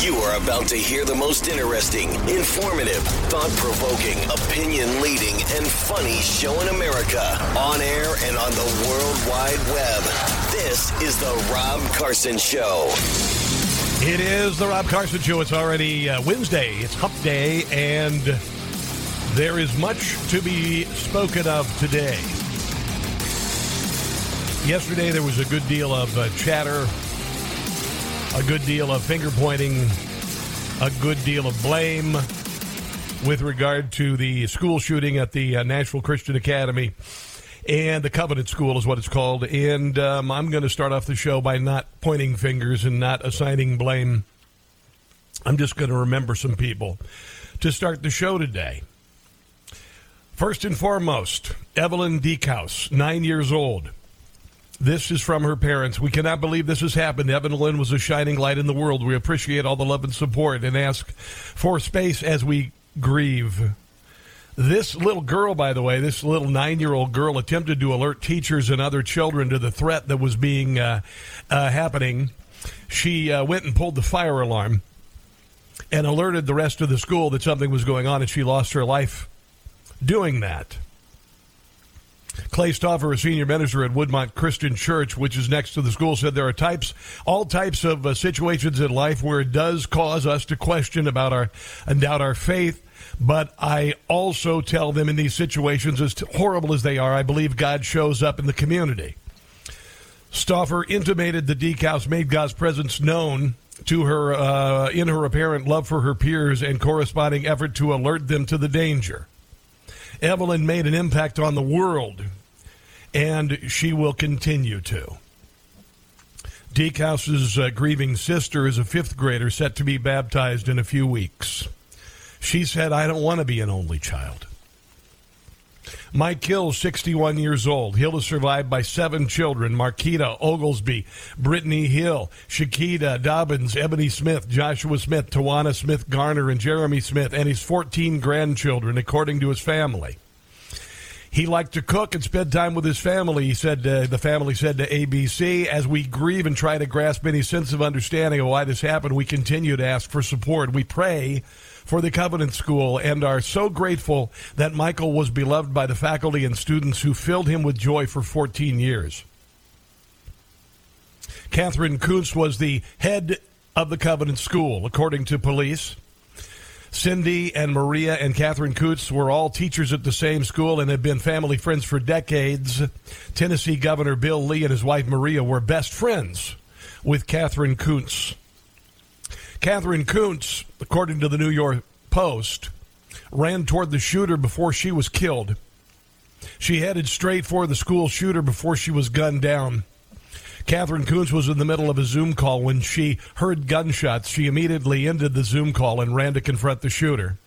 You are about to hear the most interesting, informative, thought provoking, opinion leading, and funny show in America on air and on the World Wide Web. This is The Rob Carson Show. It is the Rob Carson Show. It's already uh, Wednesday. It's Hump Day, and there is much to be spoken of today. Yesterday, there was a good deal of uh, chatter, a good deal of finger pointing, a good deal of blame with regard to the school shooting at the uh, Nashville Christian Academy and the Covenant School is what it's called. And um, I'm going to start off the show by not pointing fingers and not assigning blame. I'm just going to remember some people to start the show today. First and foremost, Evelyn Dieckhaus, nine years old. This is from her parents. We cannot believe this has happened. Evelyn was a shining light in the world. We appreciate all the love and support and ask for space as we grieve. This little girl, by the way, this little nine year old girl attempted to alert teachers and other children to the threat that was being uh, uh, happening. She uh, went and pulled the fire alarm and alerted the rest of the school that something was going on, and she lost her life doing that. Clay Stauffer, a senior minister at Woodmont Christian Church, which is next to the school, said there are types, all types of uh, situations in life where it does cause us to question about our and doubt our faith. But I also tell them in these situations, as horrible as they are, I believe God shows up in the community. Stauffer intimated the Dieckhaus made God's presence known to her uh, in her apparent love for her peers and corresponding effort to alert them to the danger. Evelyn made an impact on the world, and she will continue to. Dieckhaus's uh, grieving sister is a fifth grader set to be baptized in a few weeks. She said, I don't want to be an only child. Mike Hill, 61 years old. Hill is survived by seven children Marquita, Oglesby, Brittany Hill, Shakita, Dobbins, Ebony Smith, Joshua Smith, Tawana Smith Garner, and Jeremy Smith, and his 14 grandchildren, according to his family. He liked to cook and spend time with his family. He said, uh, the family said to ABC, as we grieve and try to grasp any sense of understanding of why this happened, we continue to ask for support. We pray for the Covenant School and are so grateful that Michael was beloved by the faculty and students who filled him with joy for 14 years. Katherine Koonce was the head of the Covenant School, according to police. Cindy and Maria and Katherine Koonce were all teachers at the same school and had been family friends for decades. Tennessee Governor Bill Lee and his wife Maria were best friends with Katherine Koonce. Katherine Koonce, according to the New York Post, ran toward the shooter before she was killed. She headed straight for the school shooter before she was gunned down. Katherine Koonce was in the middle of a Zoom call when she heard gunshots. She immediately ended the Zoom call and ran to confront the shooter.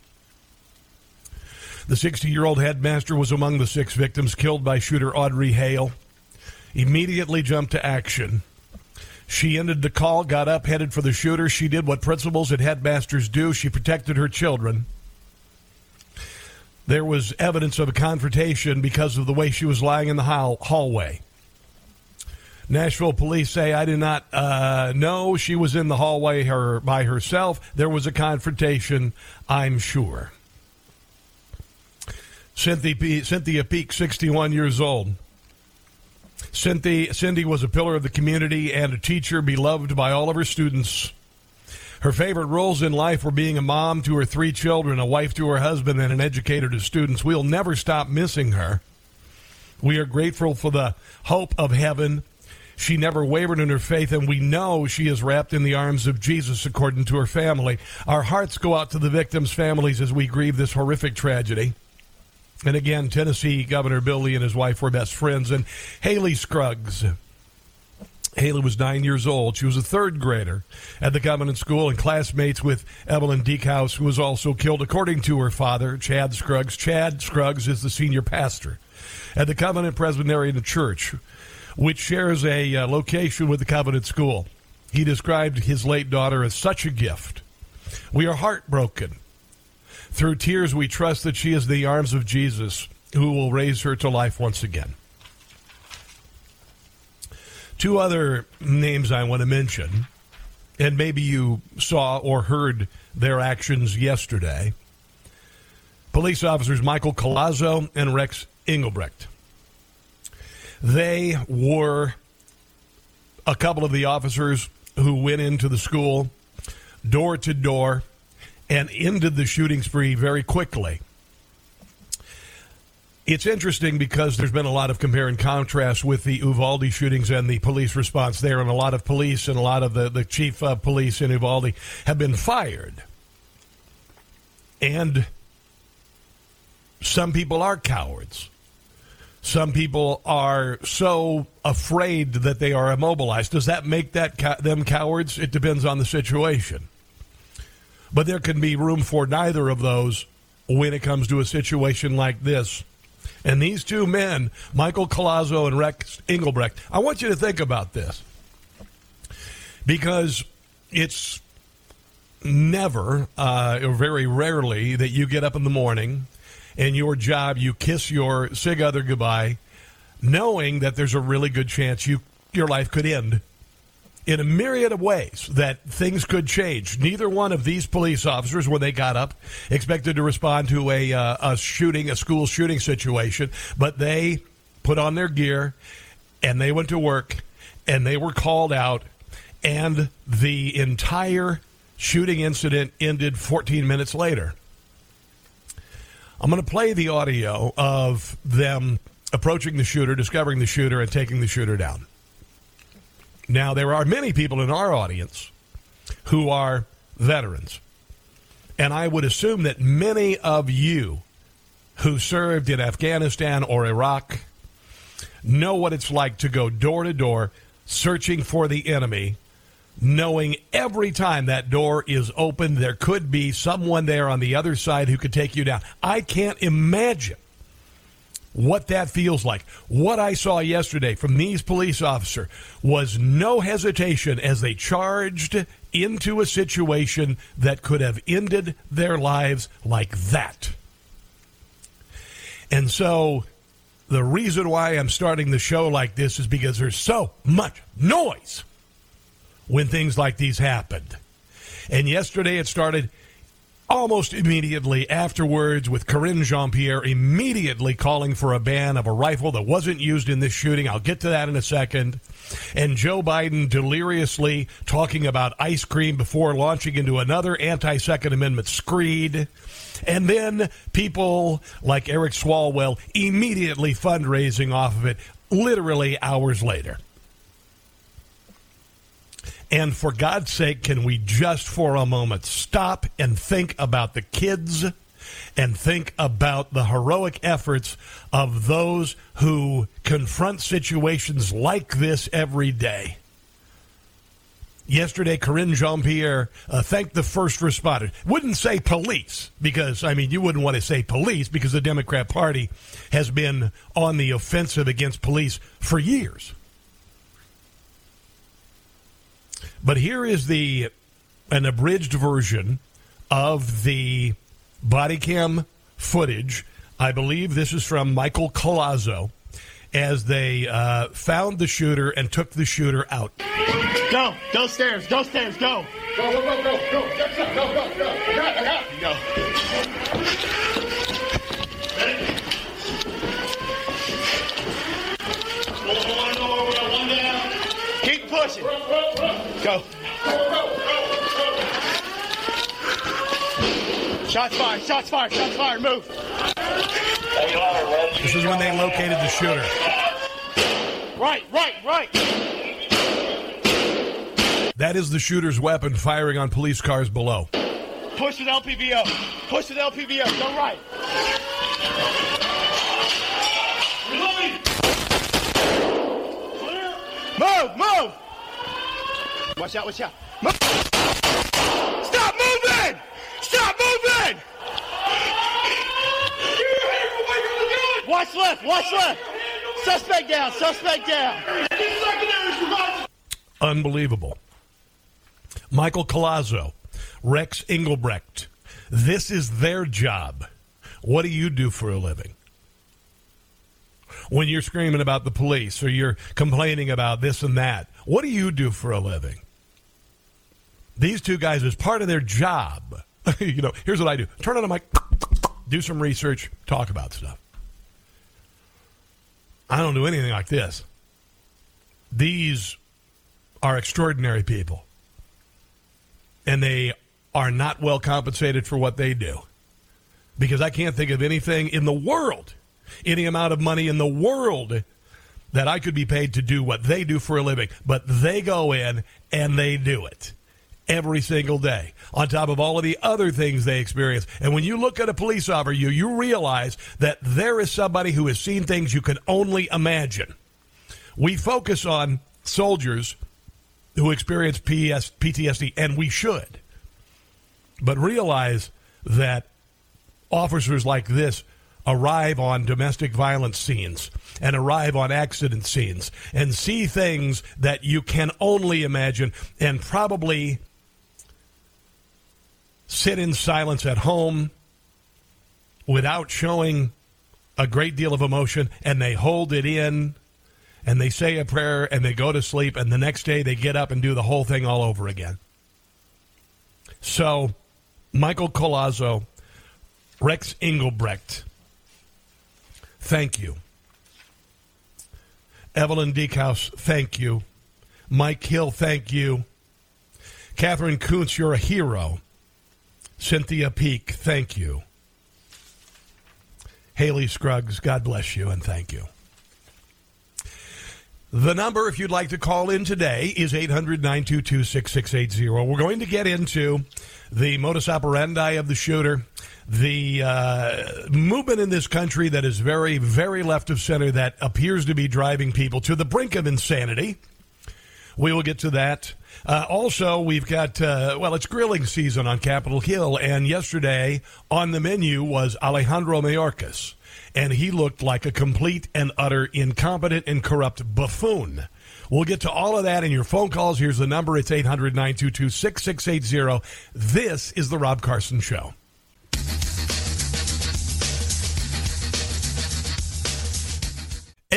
The 60 year old headmaster was among the six victims killed by shooter Audrey Hale. Immediately jumped to action. She ended the call, got up, headed for the shooter. She did what principals and headmasters do. She protected her children. There was evidence of a confrontation because of the way she was lying in the hall- hallway. Nashville police say, I do not uh, know. She was in the hallway her, by herself. There was a confrontation, I'm sure. Cynthia, Cynthia Peak, 61 years old. Cindy, Cindy was a pillar of the community and a teacher beloved by all of her students. Her favorite roles in life were being a mom to her three children, a wife to her husband, and an educator to students. We'll never stop missing her. We are grateful for the hope of heaven. She never wavered in her faith, and we know she is wrapped in the arms of Jesus, according to her family. Our hearts go out to the victims' families as we grieve this horrific tragedy. And again, Tennessee Governor Bill Lee and his wife were best friends. And Haley Scruggs. Haley was nine years old. She was a third grader at the Covenant School and classmates with Evelyn Dieckhaus, who was also killed, according to her father, Chad Scruggs. Chad Scruggs is the senior pastor at the Covenant Presbyterian Church, which shares a uh, location with the Covenant School. He described his late daughter as such a gift. We are heartbroken through tears, we trust that she is the arms of Jesus, who will raise her to life once again. Two other names I want to mention, and maybe you saw or heard their actions yesterday. Police officers Michael Collazo and Rex Engelbrecht. They were a couple of the officers who went into the school door to door and ended the shooting spree very quickly. It's interesting because there's been a lot of compare and contrast with the Uvalde shootings and the police response there, and a lot of police and a lot of the, the chief of police in Uvalde have been fired. And some people are cowards. Some people are so afraid that they are immobilized. Does that make that them cowards? It depends on the situation. But there can be room for neither of those when it comes to a situation like this. And these two men, Michael Collazo and Rex Engelbrecht, I want you to think about this because it's never uh, or very rarely that you get up in the morning and your job, you kiss your sig other goodbye, knowing that there's a really good chance you your life could end in a myriad of ways that things could change. Neither one of these police officers, when they got up, expected to respond to a, uh, a shooting, a school shooting situation, but they put on their gear and they went to work and they were called out, and the entire shooting incident ended 14 minutes later. I'm going to play the audio of them approaching the shooter, discovering the shooter, and taking the shooter down. Now, there are many people in our audience who are veterans. And I would assume that many of you who served in Afghanistan or Iraq know what it's like to go door to door searching for the enemy, knowing every time that door is open, there could be someone there on the other side who could take you down. I can't imagine what that feels like. What I saw yesterday from these police officers was no hesitation as they charged into a situation that could have ended their lives like that. And so the reason why I'm starting the show like this is because there's so much noise when things like these happened. And yesterday it started almost immediately afterwards with Karine Jean Pierre immediately calling for a ban of a rifle that wasn't used in this shooting. I'll get to that in a second. And Joe Biden deliriously talking about ice cream before launching into another anti Second Amendment screed. And then people like Eric Swalwell immediately fundraising off of it literally hours later. And for God's sake, can we just for a moment stop and think about the kids and think about the heroic efforts of those who confront situations like this every day? Yesterday, Karine Jean Pierre uh, thanked the first responders. Wouldn't say police, because, I mean, you wouldn't want to say police because the Democrat Party has been on the offensive against police for years. But here is the an abridged version of the body cam footage. I believe this is from Michael Collazo as they uh, found the shooter and took the shooter out. Go, go stairs, go stairs, go. Go, go, go, go, go, go, go, go, go, go. I got, I got. Go. Keep pushing. Go. Shots fired, shots fired, shots fired, move. This is when they located the shooter. Right, right, right. That is the shooter's weapon firing on police cars below. Push with LPVO. Push with LPVO. Go right. Reloading. Move, move. Watch out, watch out. Stop moving! Stop moving! Watch left, watch left. Suspect down, suspect down. Unbelievable. Michael Collazo, Rex Engelbrecht. This is their job. What do you do for a living? When you're screaming about the police or you're complaining about this and that, what do you do for a living? These two guys, as part of their job, you know, here's what I do turn on a mic, do some research, talk about stuff. I don't do anything like this. These are extraordinary people. And they are not well compensated for what they do. Because I can't think of anything in the world, any amount of money in the world that I could be paid to do what they do for a living. But they go in and they do it every single day, on top of all of the other things they experience. And when you look at a police officer, you, you realize that there is somebody who has seen things you can only imagine. We focus on soldiers who experience PS, PTSD, and we should. But realize that officers like this arrive on domestic violence scenes and arrive on accident scenes and see things that you can only imagine and probably sit in silence at home without showing a great deal of emotion and they hold it in and they say a prayer and they go to sleep and the next day they get up and do the whole thing all over again. So, Michael Collazo, Rex Engelbrecht, thank you. Evelyn Dieckhaus, thank you. Mike Hill, thank you. Katherine Koonce, you're a hero. Cynthia Peak, thank you. Haley Scruggs, God bless you and thank you. The number, if you'd like to call in today, is 800 922 6680. We're going to get into the modus operandi of the shooter, the uh, movement in this country that is very, very left of center that appears to be driving people to the brink of insanity. We will get to that. Uh, also, we've got, uh, well, it's grilling season on Capitol Hill, and yesterday on the menu was Alejandro Mayorkas and he looked like a complete and utter incompetent and corrupt buffoon. We'll get to all of that in your phone calls. Here's the number. It's 800 922 6680. This is The Rob Carson Show.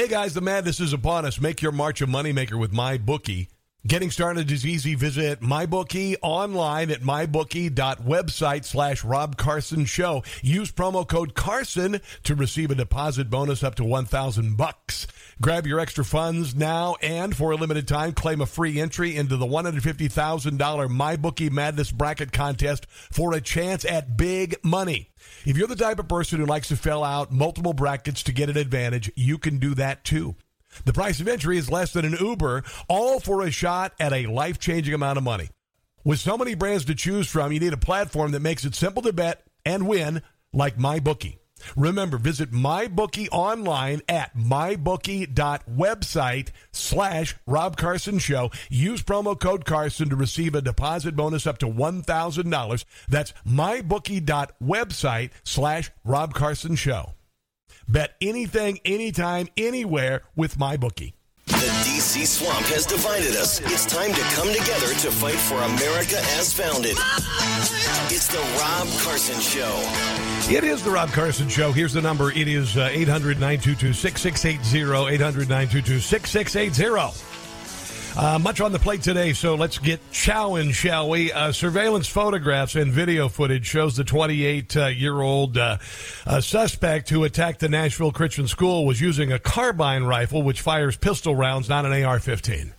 Guys, the madness is upon us. Make your March a moneymaker with my bookie. Getting started is easy. Visit MyBookie online at mybookie.website slash Rob Carson Show. Use promo code Carson to receive a deposit bonus up to 1000 bucks. Grab your extra funds now and for a limited time, claim a free entry into the $150,000 MyBookie Madness Bracket Contest for a chance at big money. If you're the type of person who likes to fill out multiple brackets to get an advantage, you can do that too. The price of entry is less than an Uber, all for a shot at a life changing amount of money. With so many brands to choose from, you need a platform that makes it simple to bet and win, like MyBookie. Remember, visit MyBookie online at mybookie.website slash Rob Carson Show. Use promo code Carson to receive a deposit bonus up to $1,000. That's mybookie.website slash Rob Carson Show. Bet anything, anytime, anywhere with my bookie. The DC swamp has divided us. It's time to come together to fight for America as founded. It's the Rob Carson Show. It is the Rob Carson Show. Here's the number. It is 800 922 6680. 800 922 6680. Uh, much on the plate today, so let's get chowing, shall we? Uh, surveillance photographs and video footage shows the 28 uh, year old uh, suspect who attacked the Nashville Christian School was using a carbine rifle which fires pistol rounds, not an AR 15.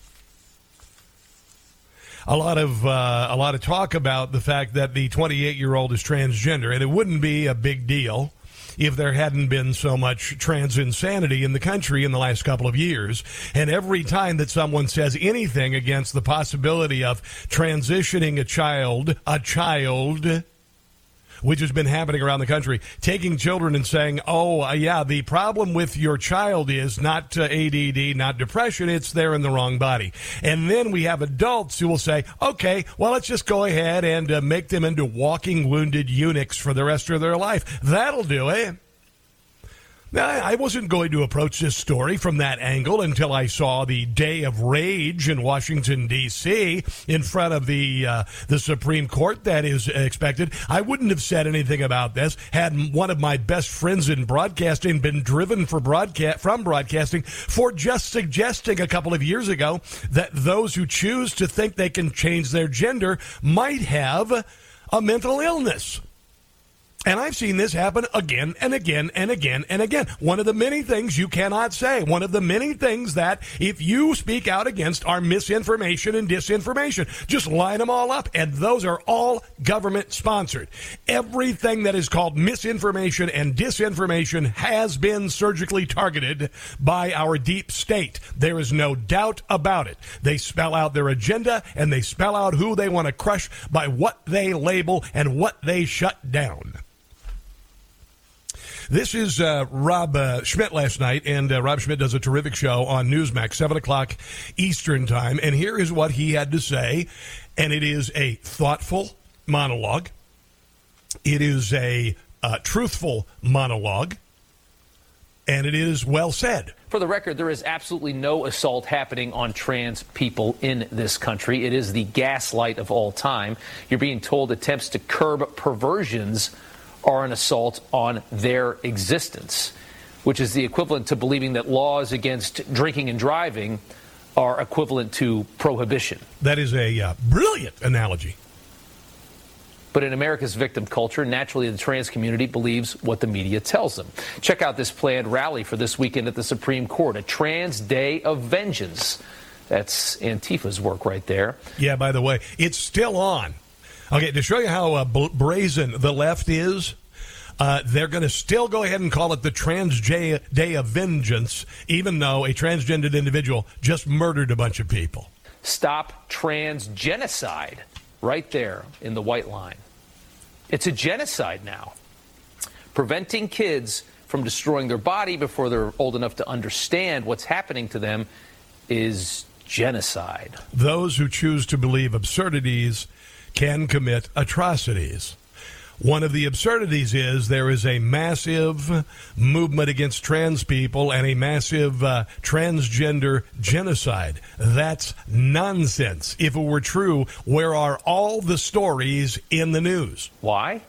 A lot of uh, a lot of talk about the fact that the 28 year old is transgender, and it wouldn't be a big deal if there hadn't been so much trans insanity in the country in the last couple of years. And every time that someone says anything against the possibility of transitioning a child, a child which has been happening around the country, taking children and saying, oh, uh, yeah, the problem with your child is not uh, ADD, not depression, it's they're in the wrong body. And then we have adults who will say, okay, well, let's just go ahead and uh, make them into walking wounded eunuchs for the rest of their life. That'll do it. Now, I wasn't going to approach this story from that angle until I saw the day of rage in Washington D.C. in front of the uh, the Supreme Court that is expected. I wouldn't have said anything about this had one of my best friends in broadcasting been driven for broadcast from broadcasting for just suggesting a couple of years ago that those who choose to think they can change their gender might have a mental illness. And I've seen this happen again and again and again and again. One of the many things you cannot say, one of the many things that if you speak out against are misinformation and disinformation. Just line them all up. And those are all government sponsored. Everything that is called misinformation and disinformation has been surgically targeted by our deep state. There is no doubt about it. They spell out their agenda and they spell out who they want to crush by what they label and what they shut down. This is uh, Rob uh, Schmitt last night, and uh, Rob Schmitt does a terrific show on Newsmax, 7 o'clock Eastern Time. And here is what he had to say. And it is a thoughtful monologue, it is a uh, truthful monologue, and it is well said. For the record, there is absolutely no assault happening on trans people in this country. It is the gaslight of all time. You're being told attempts to curb perversions are an assault on their existence, which is the equivalent to believing that laws against drinking and driving are equivalent to prohibition. That is a uh, brilliant analogy. But in America's victim culture, naturally the trans community believes what the media tells them. Check out this planned rally for this weekend at the Supreme Court, a trans day of vengeance. That's Antifa's work right there. Yeah, by the way, it's still on. Okay, to show you how uh, brazen the left is, uh, they're going to still go ahead and call it the Trans Day of Vengeance, even though a transgendered individual just murdered a bunch of people. Stop trans genocide right there in the white line. It's a genocide now. Preventing kids from destroying their body before they're old enough to understand what's happening to them is genocide. Those who choose to believe absurdities can commit atrocities. One of the absurdities is there is a massive movement against trans people and a massive uh, transgender genocide. That's nonsense. If it were true, where are all the stories in the news? Why?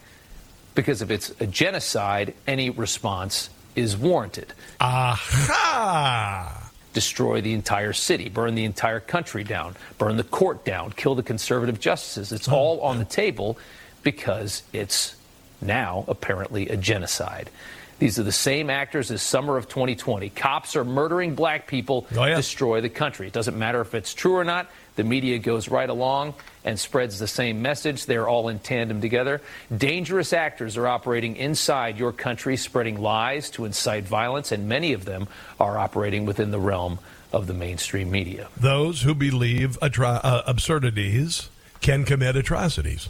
Because if it's a genocide, any response is warranted. Aha! Destroy the entire city, burn the entire country down, burn the court down, kill the conservative justices. It's hmm. all on the table because it's now apparently a genocide. These are the same actors as summer of 2020. Cops are murdering black people, oh, yeah. destroy the country. It doesn't matter if it's true or not. The media goes right along and spreads the same message. They're all in tandem together. Dangerous actors are operating inside your country, spreading lies to incite violence, and many of them are operating within the realm of the mainstream media. Those who believe atro- uh, absurdities can commit atrocities.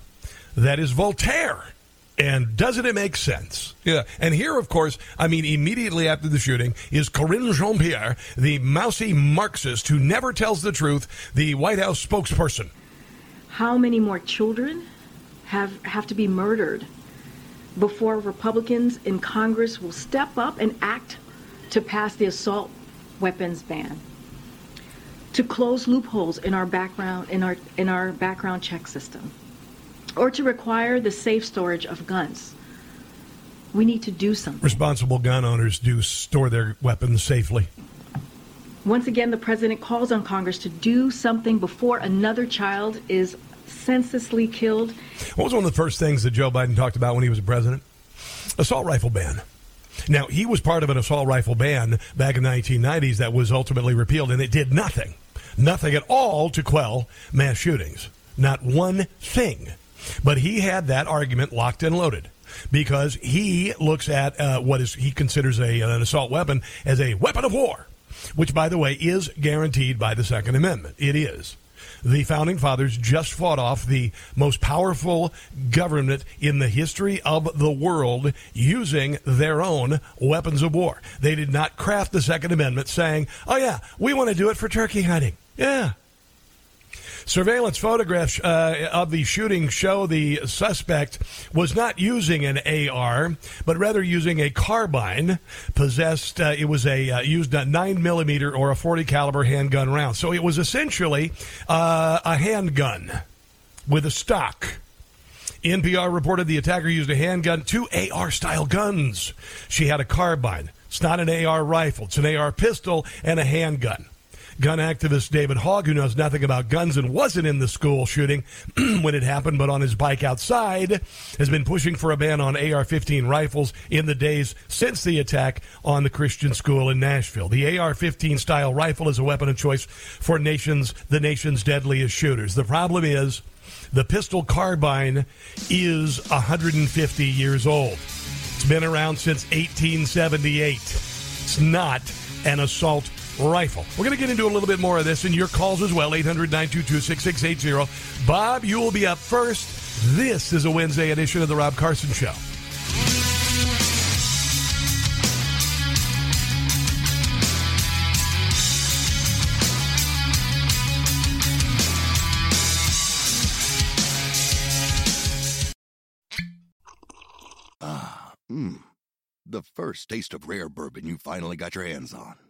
That is Voltaire. And doesn't it make sense? Yeah. And here, of course, I mean, immediately after the shooting is Karine Jean Pierre, the mousy Marxist who never tells the truth, the White House spokesperson. How many more children have, have to be murdered before Republicans in Congress will step up and act to pass the assault weapons ban? To close loopholes in our background in our in our background check system or to require the safe storage of guns. We need to do something. Responsible gun owners do store their weapons safely. Once again, the president calls on Congress to do something before another child is senselessly killed. What was one of the first things that Joe Biden talked about when he was a president? Assault rifle ban. Now, he was part of an assault rifle ban back in the 1990s that was ultimately repealed, and it did nothing, nothing at all to quell mass shootings. Not one thing. But he had that argument locked and loaded because he looks at uh, what is he considers a, an assault weapon as a weapon of war, which, by the way, is guaranteed by the Second Amendment. It is. The founding fathers just fought off the most powerful government in the history of the world using their own weapons of war. They did not craft the Second Amendment saying, oh, yeah, we want to do it for turkey hunting. Yeah, Surveillance photographs uh, of the shooting show the suspect was not using an AR, but rather using a carbine. Possessed, uh, it was a uh, used a nine millimeter or a forty caliber handgun round. So it was essentially uh, a handgun with a stock. NPR reported the attacker used a handgun, two AR style guns. She had a carbine. It's not an AR rifle, it's an AR pistol and a handgun. Gun activist David Hogg, who knows nothing about guns and wasn't in the school shooting when it happened, but on his bike outside, has been pushing for a ban on AR 15 rifles in the days since the attack on the Christian school in Nashville. The AR 15 style rifle is a weapon of choice for nations, the nation's deadliest shooters. The problem is the pistol carbine is 150 years old. It's been around since 1878. It's not an assault rifle. We're going to get into a little bit more of this in your calls as well 800 922 6680. Bob, you will be up first. This is a Wednesday edition of The Rob Carson Show. Ah, mmm. The first taste of rare bourbon you finally got your hands on.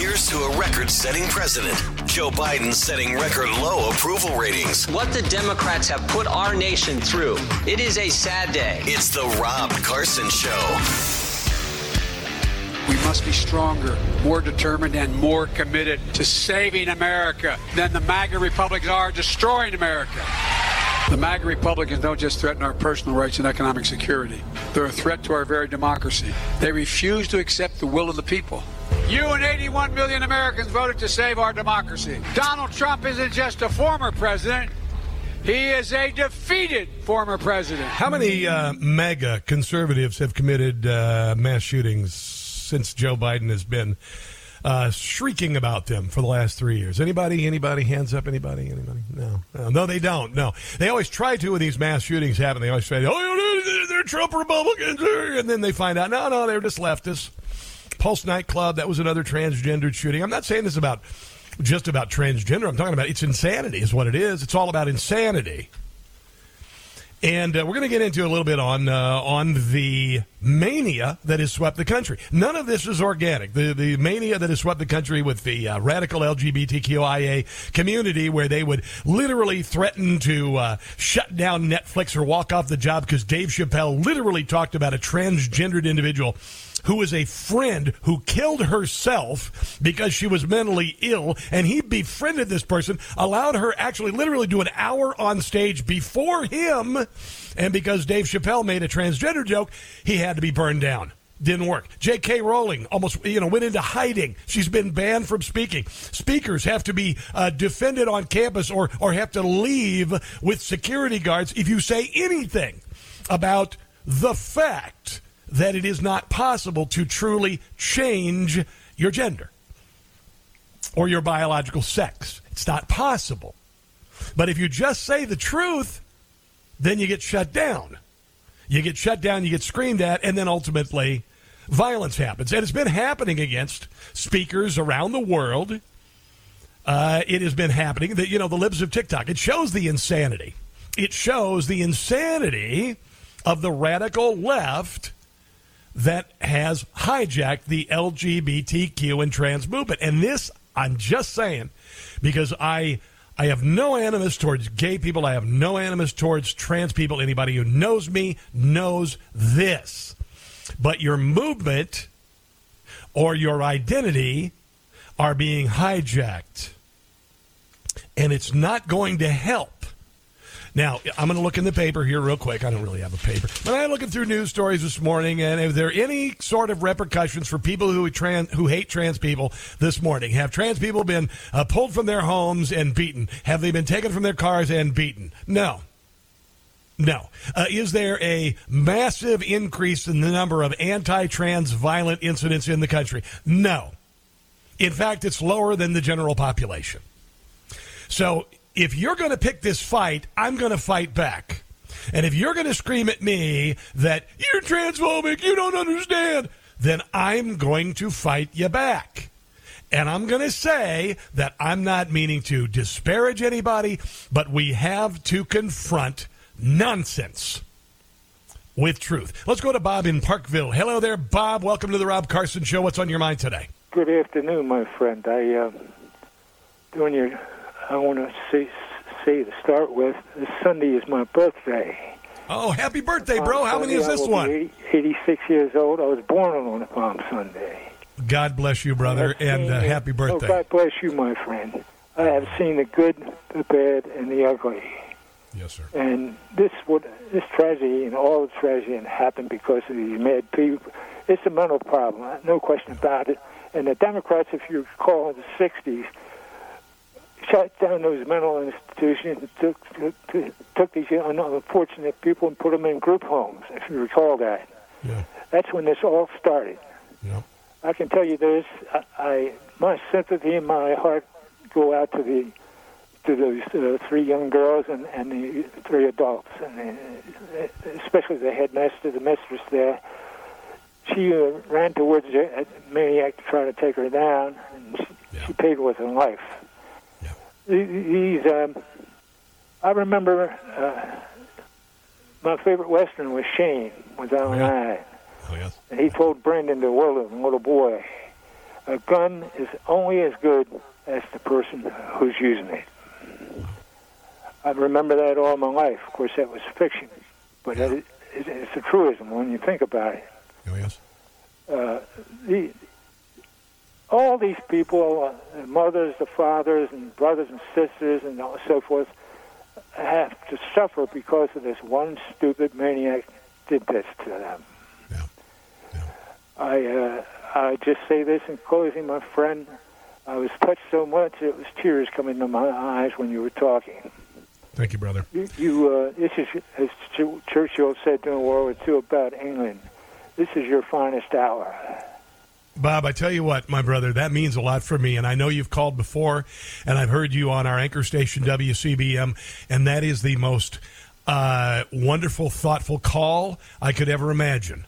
Here's to a record setting president. Joe Biden setting record low approval ratings. What the Democrats have put our nation through. It is a sad day. It's the Rob Carson Show. We must be stronger, more determined, and more committed to saving America than the MAGA Republicans are destroying America. The MAGA Republicans don't just threaten our personal rights and economic security. They're a threat to our very democracy. They refuse to accept the will of the people. You and 81 million Americans voted to save our democracy. Donald Trump isn't just a former president. He is a defeated former president. How many uh, MAGA conservatives have committed uh, mass shootings since Joe Biden has been uh, shrieking about them for the last three years? Anybody? Anybody? Hands up? Anybody? Anybody? No. No, no they don't. No. They always try to when these mass shootings happen. They always say, oh, they're Trump Republicans. And then they find out, no, no, they're just leftists. Pulse nightclub, that was another transgendered shooting. I'm not saying this about just about transgender. I'm talking about it's insanity, is what it is. It's all about insanity. And uh, we're going to get into a little bit on uh, on the mania that has swept the country. None of this is organic. The the mania that has swept the country with the uh, radical LGBTQIA community, where they would literally threaten to uh, shut down Netflix or walk off the job because Dave Chappelle literally talked about a transgendered individual who was a friend who killed herself because she was mentally ill, and he befriended this person, allowed her actually literally do an hour on stage before him, and because Dave Chappelle made a transgender joke, he had to be burned down didn't work. J.K. Rowling almost, you know, went into hiding. She's been banned from speaking. Speakers have to be uh, defended on campus or or have to leave with security guards if you say anything about the fact that it is not possible to truly change your gender or your biological sex. It's not possible. But if you just say the truth, then you get shut down. You get shut down, you get screamed at, and then ultimately violence happens. And it's been happening against speakers around the world. Uh, it has been happening that, you know, the libs of TikTok. It shows the insanity. It shows the insanity of the radical left that has hijacked the LGBTQ and trans movement. And this, I'm just saying, because I I have no animus towards gay people. I have no animus towards trans people. Anybody who knows me knows this. But your movement or your identity are being hijacked. And it's not going to help now, I'm going to look in the paper here real quick. I don't really have a paper. But I'm looking through news stories this morning, and if there are any sort of repercussions for people who trans, who hate trans people this morning, have trans people been uh, pulled from their homes and beaten? Have they been taken from their cars and beaten? No. No. Uh, is there a massive increase in the number of anti trans violent incidents in the country? No. In fact, it's lower than the general population. So if you're going to pick this fight, I'm going to fight back. And if you're going to scream at me that you're transphobic, you don't understand, then I'm going to fight you back. And I'm going to say that I'm not meaning to disparage anybody, but we have to confront nonsense with truth. Let's go to Bob in Parkville. Hello there, Bob. Welcome to the Rob Carson Show. What's on your mind today? Good afternoon, my friend. I uh, doing your I want to say, say to start with, this Sunday is my birthday. Oh, happy birthday, bro. How many is this one? 80, 86 years old. I was born on a Palm Sunday. God bless you, brother, and uh, happy birthday. Oh, God bless you, my friend. I have seen the good, the bad, and the ugly. Yes, sir. And this would this tragedy and all the tragedy happened because of these mad people. It's a mental problem, no question about it. And the Democrats, if you recall, in the '60s, shut down those mental institutions and took, took, took these unfortunate people and put them in group homes, if you recall that. Yeah. That's when this all started. Yeah. I can tell you this: I, I my sympathy and my heart go out to the to those uh, three young girls and, and the three adults, and uh, especially the headmaster, the mistress there. She uh, ran towards a maniac to try to take her down, and she, yeah. she paid with her life these. Um, I remember uh, my favorite western was Shane with Alan yeah. Oh, yes. And he told Brendan, the little, little boy, a gun is only as good as the person who's using it. I remember that all my life. Of course, that was fiction, but yeah. it, it, it's a truism when you think about it. Oh, yes. Uh, the, all these people, uh, the mothers, the fathers, and brothers and sisters, and so forth, have to suffer because of this one stupid maniac did this to them. Yeah. Yeah. I uh, I just say this in closing, my friend. I was touched so much it was tears coming to my eyes when you were talking. Thank you, brother. You, you uh, this is as Churchill said during World War II about England. This is your finest hour. Bob, I tell you what, my brother, that means a lot for me. And I know you've called before, and I've heard you on our anchor station, WCBM, and that is the most uh, wonderful, thoughtful call I could ever imagine.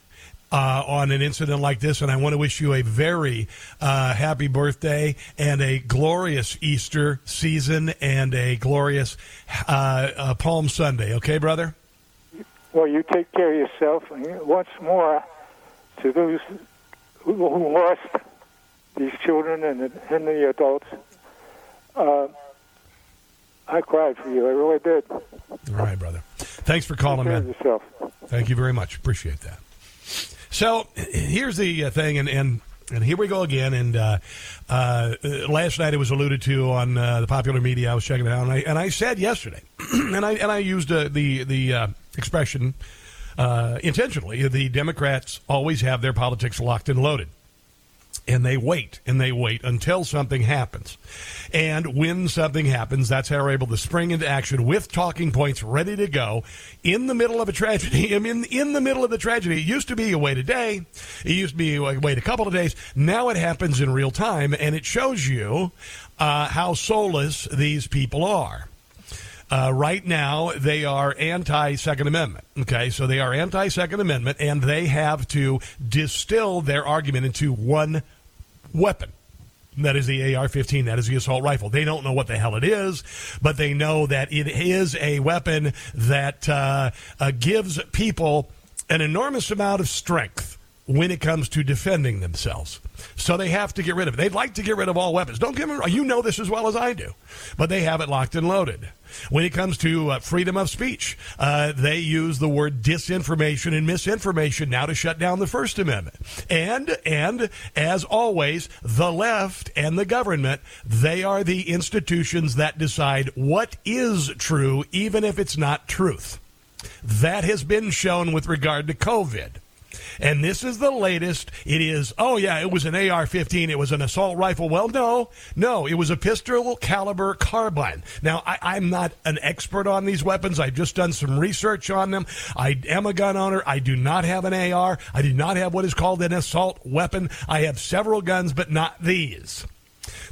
Uh, on an incident like this, and I want to wish you a very uh, happy birthday and a glorious Easter season and a glorious uh, uh, Palm Sunday. Okay, brother? Well, you take care of yourself. And once more, to those who, who lost these children and the, and the adults. Uh, I cried for you. I really did. All right, brother. Thanks for calling, man. Yourself. Thank you very much. Appreciate that. So here's the uh, thing, and, and and here we go again. And uh, uh, last night it was alluded to on uh, the popular media. I was checking it out, and I, and I said yesterday, and I and I used uh, the the uh, expression uh, intentionally. The Democrats always have their politics locked and loaded. And they wait and they wait until something happens. And when something happens, that's how they're able to spring into action with talking points ready to go in the middle of a tragedy. I mean, in the middle of the tragedy. It used to be a wait a day. It used to be a wait a couple of days. Now it happens in real time, and it shows you uh, how soulless these people are. Uh, right now, they are anti Second Amendment. Okay, so they are anti Second Amendment, and they have to distill their argument into one weapon. That is the AR 15. That is the assault rifle. They don't know what the hell it is, but they know that it is a weapon that uh, uh, gives people an enormous amount of strength when it comes to defending themselves. So they have to get rid of it. They'd like to get rid of all weapons. Don't get me wrong. You know this as well as I do. But they have it locked and loaded. When it comes to uh, freedom of speech, uh, they use the word disinformation and misinformation now to shut down the First Amendment. And, and as always, the left and the government, they are the institutions that decide what is true, even if it's not truth. That has been shown with regard to COVID. And this is the latest. It is, oh, yeah, it was an AR 15. It was an assault rifle. Well, no, no, it was a pistol caliber carbine. Now, I, am not an expert on these weapons. I've just done some research on them. I am a gun owner. I do not have an AR. I do not have what is called an assault weapon. I have several guns, but not these.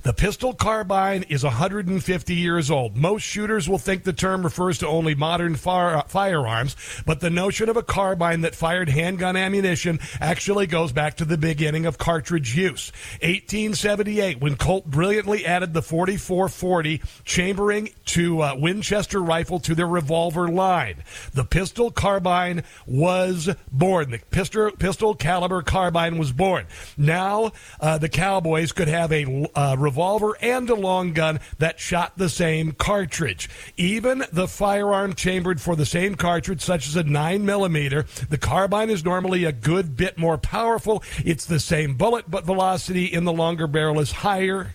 The pistol carbine is 150 years old. Most shooters will think the term refers to only modern fire, firearms, but the notion of a carbine that fired handgun ammunition actually goes back to the beginning of cartridge use. 1878, when Colt brilliantly added the 4440 chambering to uh, Winchester rifle to their revolver line. The pistol carbine was born. The pistol, pistol caliber carbine was born. Now uh, the Cowboys could have a uh, revolver and a long gun that shot the same cartridge. Even the firearm chambered for the same cartridge, such as a 9 millimeter, the carbine is normally a good bit more powerful. It's the same bullet, but velocity in the longer barrel is higher.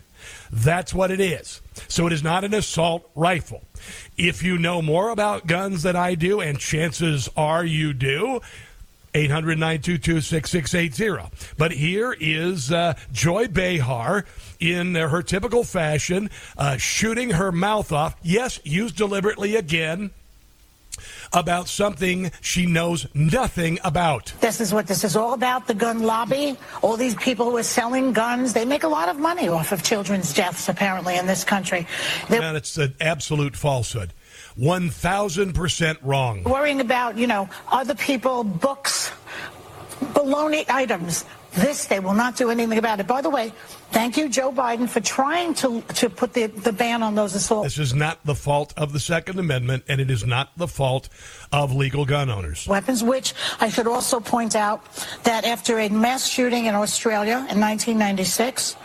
That's what it is. So it is not an assault rifle. If you know more about guns than I do, and chances are you do, 800 922 6680. But here is uh, Joy Behar in her typical fashion, uh, shooting her mouth off. Yes, used deliberately again about something she knows nothing about. This is what this is all about the gun lobby. All these people who are selling guns, they make a lot of money off of children's deaths, apparently, in this country. They're- and it's an absolute falsehood. 1,000% wrong. Worrying about, you know, other people, books, baloney items. This, they will not do anything about it. By the way, thank you, Joe Biden, for trying to, to put the, the ban on those assaults. This is not the fault of the Second Amendment, and it is not the fault of legal gun owners. Weapons, which I should also point out that after a mass shooting in Australia in 1996,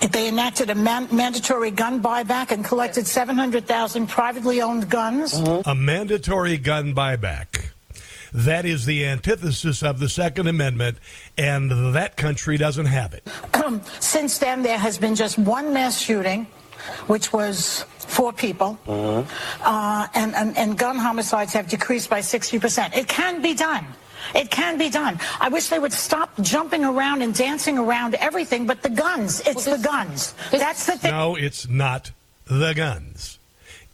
they enacted a man- mandatory gun buyback and collected 700,000 privately owned guns. Mm-hmm. A mandatory gun buyback. That is the antithesis of the Second Amendment, and that country doesn't have it. Since then, there has been just one mass shooting, which was four people, mm-hmm. uh, and, and, and gun homicides have decreased by 60%. It can be done. It can be done. I wish they would stop jumping around and dancing around everything but the guns. It's well, this, the guns. This, That's the thing. No, it's not the guns.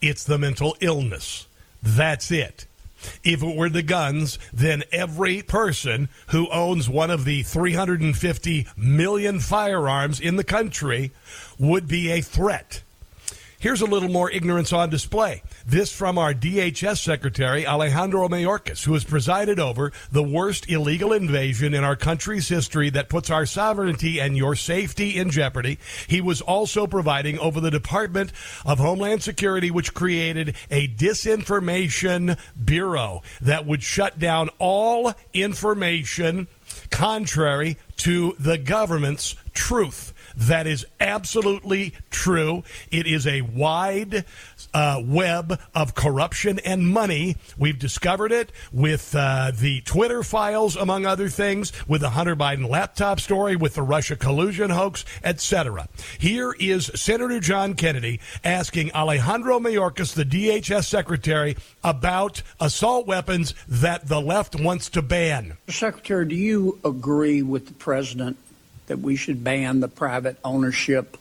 It's the mental illness. That's it. If it were the guns, then every person who owns one of the 350 million firearms in the country would be a threat. Here's a little more ignorance on display. This from our DHS Secretary, Alejandro Mayorkas, who has presided over the worst illegal invasion in our country's history that puts our sovereignty and your safety in jeopardy. He was also providing over the Department of Homeland Security, which created a disinformation bureau that would shut down all information contrary to the government's truth. That is absolutely true. It is a wide uh, web of corruption and money. We've discovered it with uh, the Twitter files, among other things, with the Hunter Biden laptop story, with the Russia collusion hoax, etc. Here is Senator John Kennedy asking Alejandro Mayorkas, the DHS secretary, about assault weapons that the left wants to ban. Secretary, do you agree with the president that we should ban the private ownership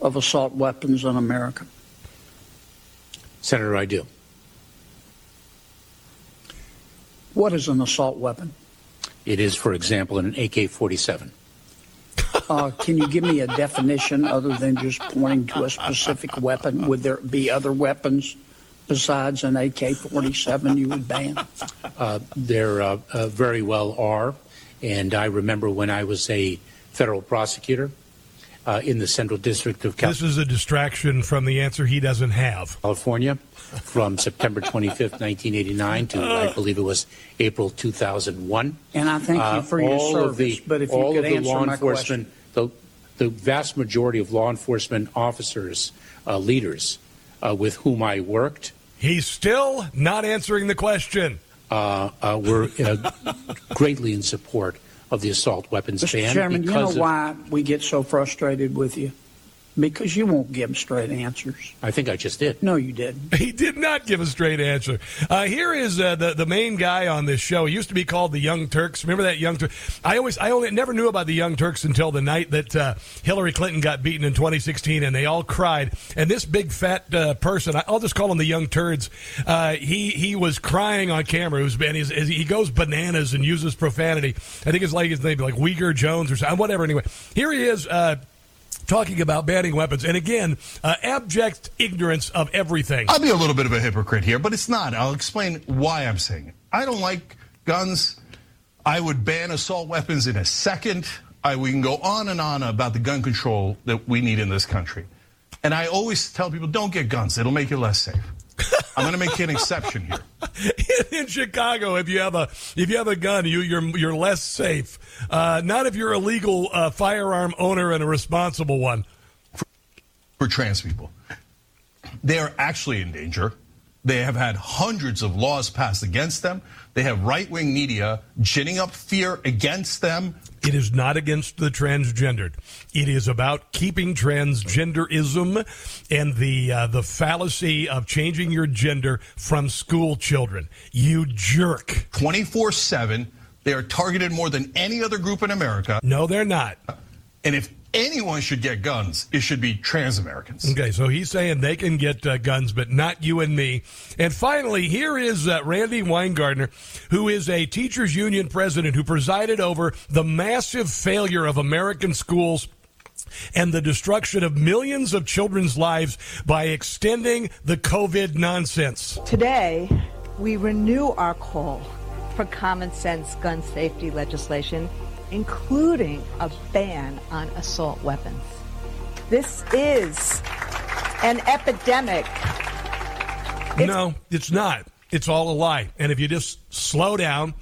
of assault weapons in America? Senator, I do. What is an assault weapon? It is, for example, an AK 47. Uh, can you give me a definition other than just pointing to a specific weapon? Would there be other weapons besides an AK 47 you would ban? Uh, there uh, uh, very well are. And I remember when I was a federal prosecutor uh, in the Central District of California. This is a distraction from the answer he doesn't have. California from September 25th, 1989 to, I believe it was April 2001. And I thank you for your Uh, all service, of the, but if you all could of the answer law my enforcement, the, the vast majority of law enforcement officers, uh, leaders uh, with whom I worked, He's still not answering the question. Uh, uh, were uh, greatly in support of the assault weapons Mr. ban. Chairman, you know of- why we get so frustrated with you? Because you won't give straight answers. I think I just did. No, you didn't. He did not give a straight answer. Uh, here is uh, the the main guy on this show. He used to be called the Young Turks. Remember that Young Turk? I always I only never knew about the Young Turks until the night that uh, Hillary Clinton got beaten in 2016, and they all cried. And this big fat uh, person, I'll just call him the Young Turds. Uh, he he was crying on camera. It was and he's, he goes bananas and uses profanity. I think his like his name like Uygur Jones or something. Whatever. Anyway, here he is. Talking about banning weapons, and again, uh, abject ignorance of everything. I'll be a little bit of a hypocrite here, but it's not. I'll explain why I'm saying it. I don't like guns. I would ban assault weapons in a second. I, we can go on and on about the gun control that we need in this country. And I always tell people, don't get guns. It'll make you less safe. I'm going to make an exception here. in Chicago, if you have a if you have a gun, you you're you're less safe. Uh, not if you're a legal uh, firearm owner and a responsible one. For trans people, they are actually in danger. They have had hundreds of laws passed against them. They have right wing media ginning up fear against them. It is not against the transgendered. It is about keeping transgenderism and the uh, the fallacy of changing your gender from school children. You jerk. 24 7. They are targeted more than any other group in America. No, they're not. And if anyone should get guns, it should be trans Americans. Okay, so he's saying they can get uh, guns, but not you and me. And finally, here is uh, Randi Weingartner, who is a teachers union president who presided over the massive failure of American schools and the destruction of millions of children's lives by extending the COVID nonsense. Today, we renew our call for common sense gun safety legislation, including a ban on assault weapons. This is an epidemic. no, it's not. It's all a lie. And if you just slow down,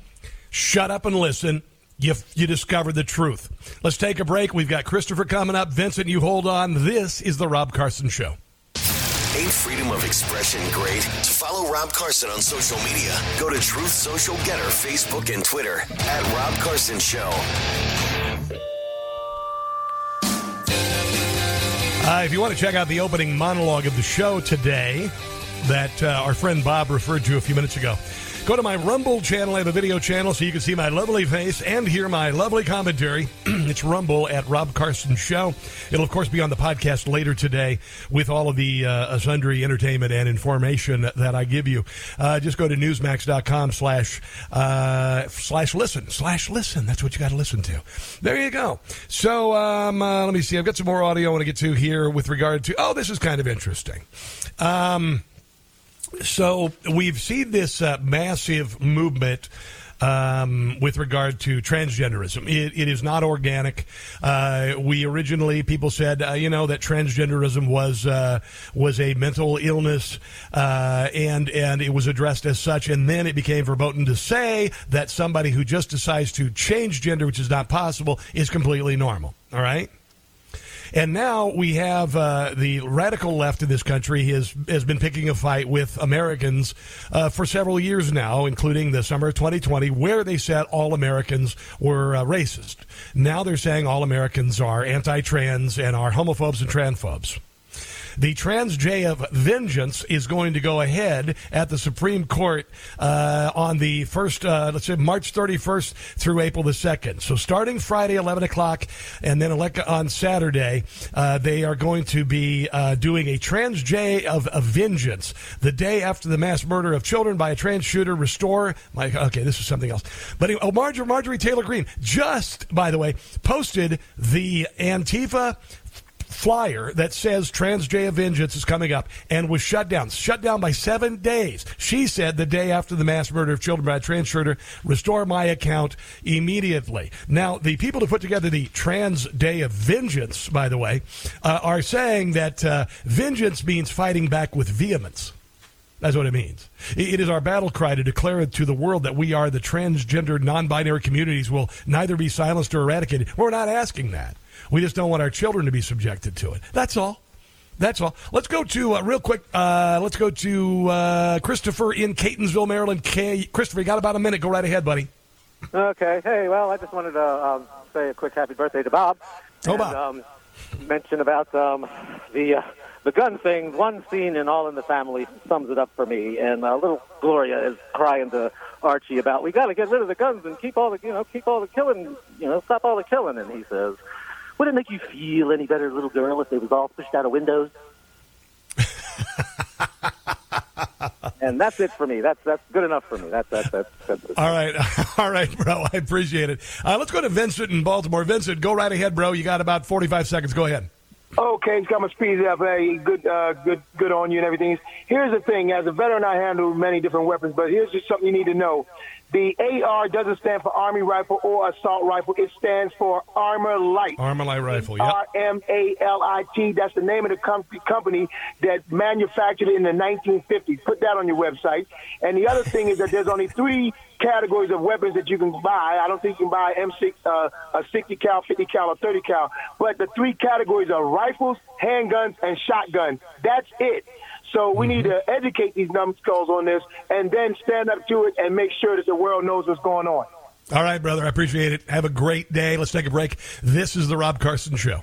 shut up and listen, you, you discover the truth. Let's take a break. We've got Christopher coming up. Vincent, you hold on. This is The Rob Carson Show. Ain't freedom of expression great? To follow Rob Carson on social media, go to Truth Social GETTR, Facebook and Twitter at Rob Carson Show. Uh, if you want to check out the opening monologue of the show today that uh, our friend Bob referred to a few minutes ago, go to my Rumble channel. I have a video channel so you can see my lovely face and hear my lovely commentary. it's Rumble at Rob Carson Show. It'll, of course, be on the podcast later today with all of the uh, sundry entertainment and information that I give you. Uh, just go to newsmax.com slash, uh, slash listen. Slash listen. That's what you got to listen to. There you go. So um, uh, let me see. I've got some more audio I want to get to here with regard to. Oh, this is kind of interesting. Um, so we've seen this uh, massive movement um, with regard to transgenderism. It, it is not organic. Uh, we originally people said, uh, you know, that transgenderism was uh, was a mental illness, uh, and and it was addressed as such. And then it became verboten to say that somebody who just decides to change gender, which is not possible, is completely normal. All right. And now we have uh, the radical left in this country has has been picking a fight with Americans uh, for several years now, including the summer of 2020, where they said all Americans were uh, racist. Now they're saying all Americans are anti-trans and are homophobes and transphobes. The Trans Day of Vengeance is going to go ahead at the Supreme Court uh, on the first, uh, let's say March 31st through April the 2nd. So starting Friday, 11 o'clock, and then on Saturday, uh, they are going to be uh, doing a Trans Day of, of Vengeance the day after the mass murder of children by a trans shooter. Restore my okay, this is something else. But anyway, oh, Marjorie, Marjorie Taylor Greene just, by the way, posted the Antifa flyer that says Trans Day of Vengeance is coming up and was shut down. Shut down by seven days. She said the day after the mass murder of children by a trans shooter, restore my account immediately. Now, the people who put together the Trans Day of Vengeance, by the way, uh, are saying that uh, vengeance means fighting back with vehemence. That's what it means. It is our battle cry to declare to the world that we are the transgender, non binary communities will neither be silenced or eradicated. We're not asking that. We just don't want our children to be subjected to it. That's all. That's all. Let's go to, uh, real quick, uh, let's go to uh, Christopher in Catonsville, Maryland. K- Christopher, you got about a minute. Go right ahead, buddy. Okay. Hey, well, I just wanted to um, say a quick happy birthday to Bob. Oh, and, Bob. Um, mention about um, the uh, the gun thing. One scene in All in the Family sums it up for me. And uh, little Gloria is crying to Archie about, "We got to get rid of the guns and keep all the you know keep all the killing, you know, stop all the killing." And he says, "Would it make you feel any better, little girl, if they was all pushed out of windows?" and that's it for me. That's that's good enough for me. That's that's that's. that's All right. All right, bro. I appreciate it. Uh, let's go to Vincent in Baltimore. Vincent, go right ahead, bro. You got about 45 seconds. Go ahead. Okay, it's got my speed up. Hey, good, uh, good, good on you and everything. Here's the thing: as a veteran, I handle many different weapons, but here's just something you need to know: the AR doesn't stand for Army Rifle or Assault Rifle. It stands for ArmaLite. Armor Light Rifle. Yep. R M A L I T. That's the name of the com- company that manufactured it in the 1950s. Put that on your website. And the other thing is that there's only three categories of weapons that you can buy. I don't think you can buy M6, uh, a 60 cal, 50 cal, or 30 cal. But the three categories are rifles, handguns, and shotguns. That's it. So we need mm-hmm. to educate these numbskulls on this, and then stand up to it and make sure that the world knows what's going on. All right, brother. I appreciate it. Have a great day. Let's take a break. This is the Rob Carson Show.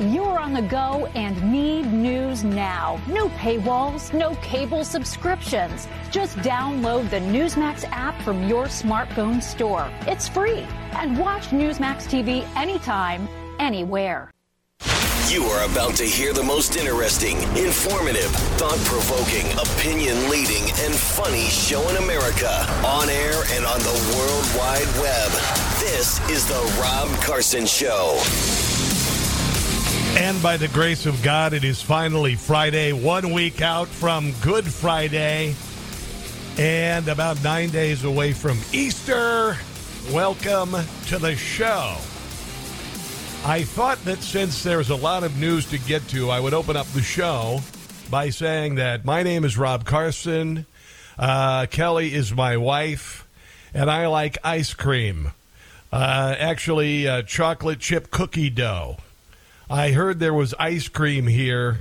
You're on the go and need news now. No paywalls, no cable subscriptions. Just download the Newsmax app from your smartphone store. It's free. And watch Newsmax TV anytime, anywhere. You are about to hear the most interesting, informative, thought provoking, opinion leading, and funny show in America on air and on the World Wide Web. This is The Rob Carson Show. And by the grace of God, it is finally Friday, one week out from Good Friday, and about nine days away from Easter. Welcome to the show. I thought that since there's a lot of news to get to, I would open up the show by saying that my name is Rob Carson. Uh, Kelly is my wife, and I like ice cream. Uh, actually, uh, chocolate chip cookie dough. I heard there was ice cream here,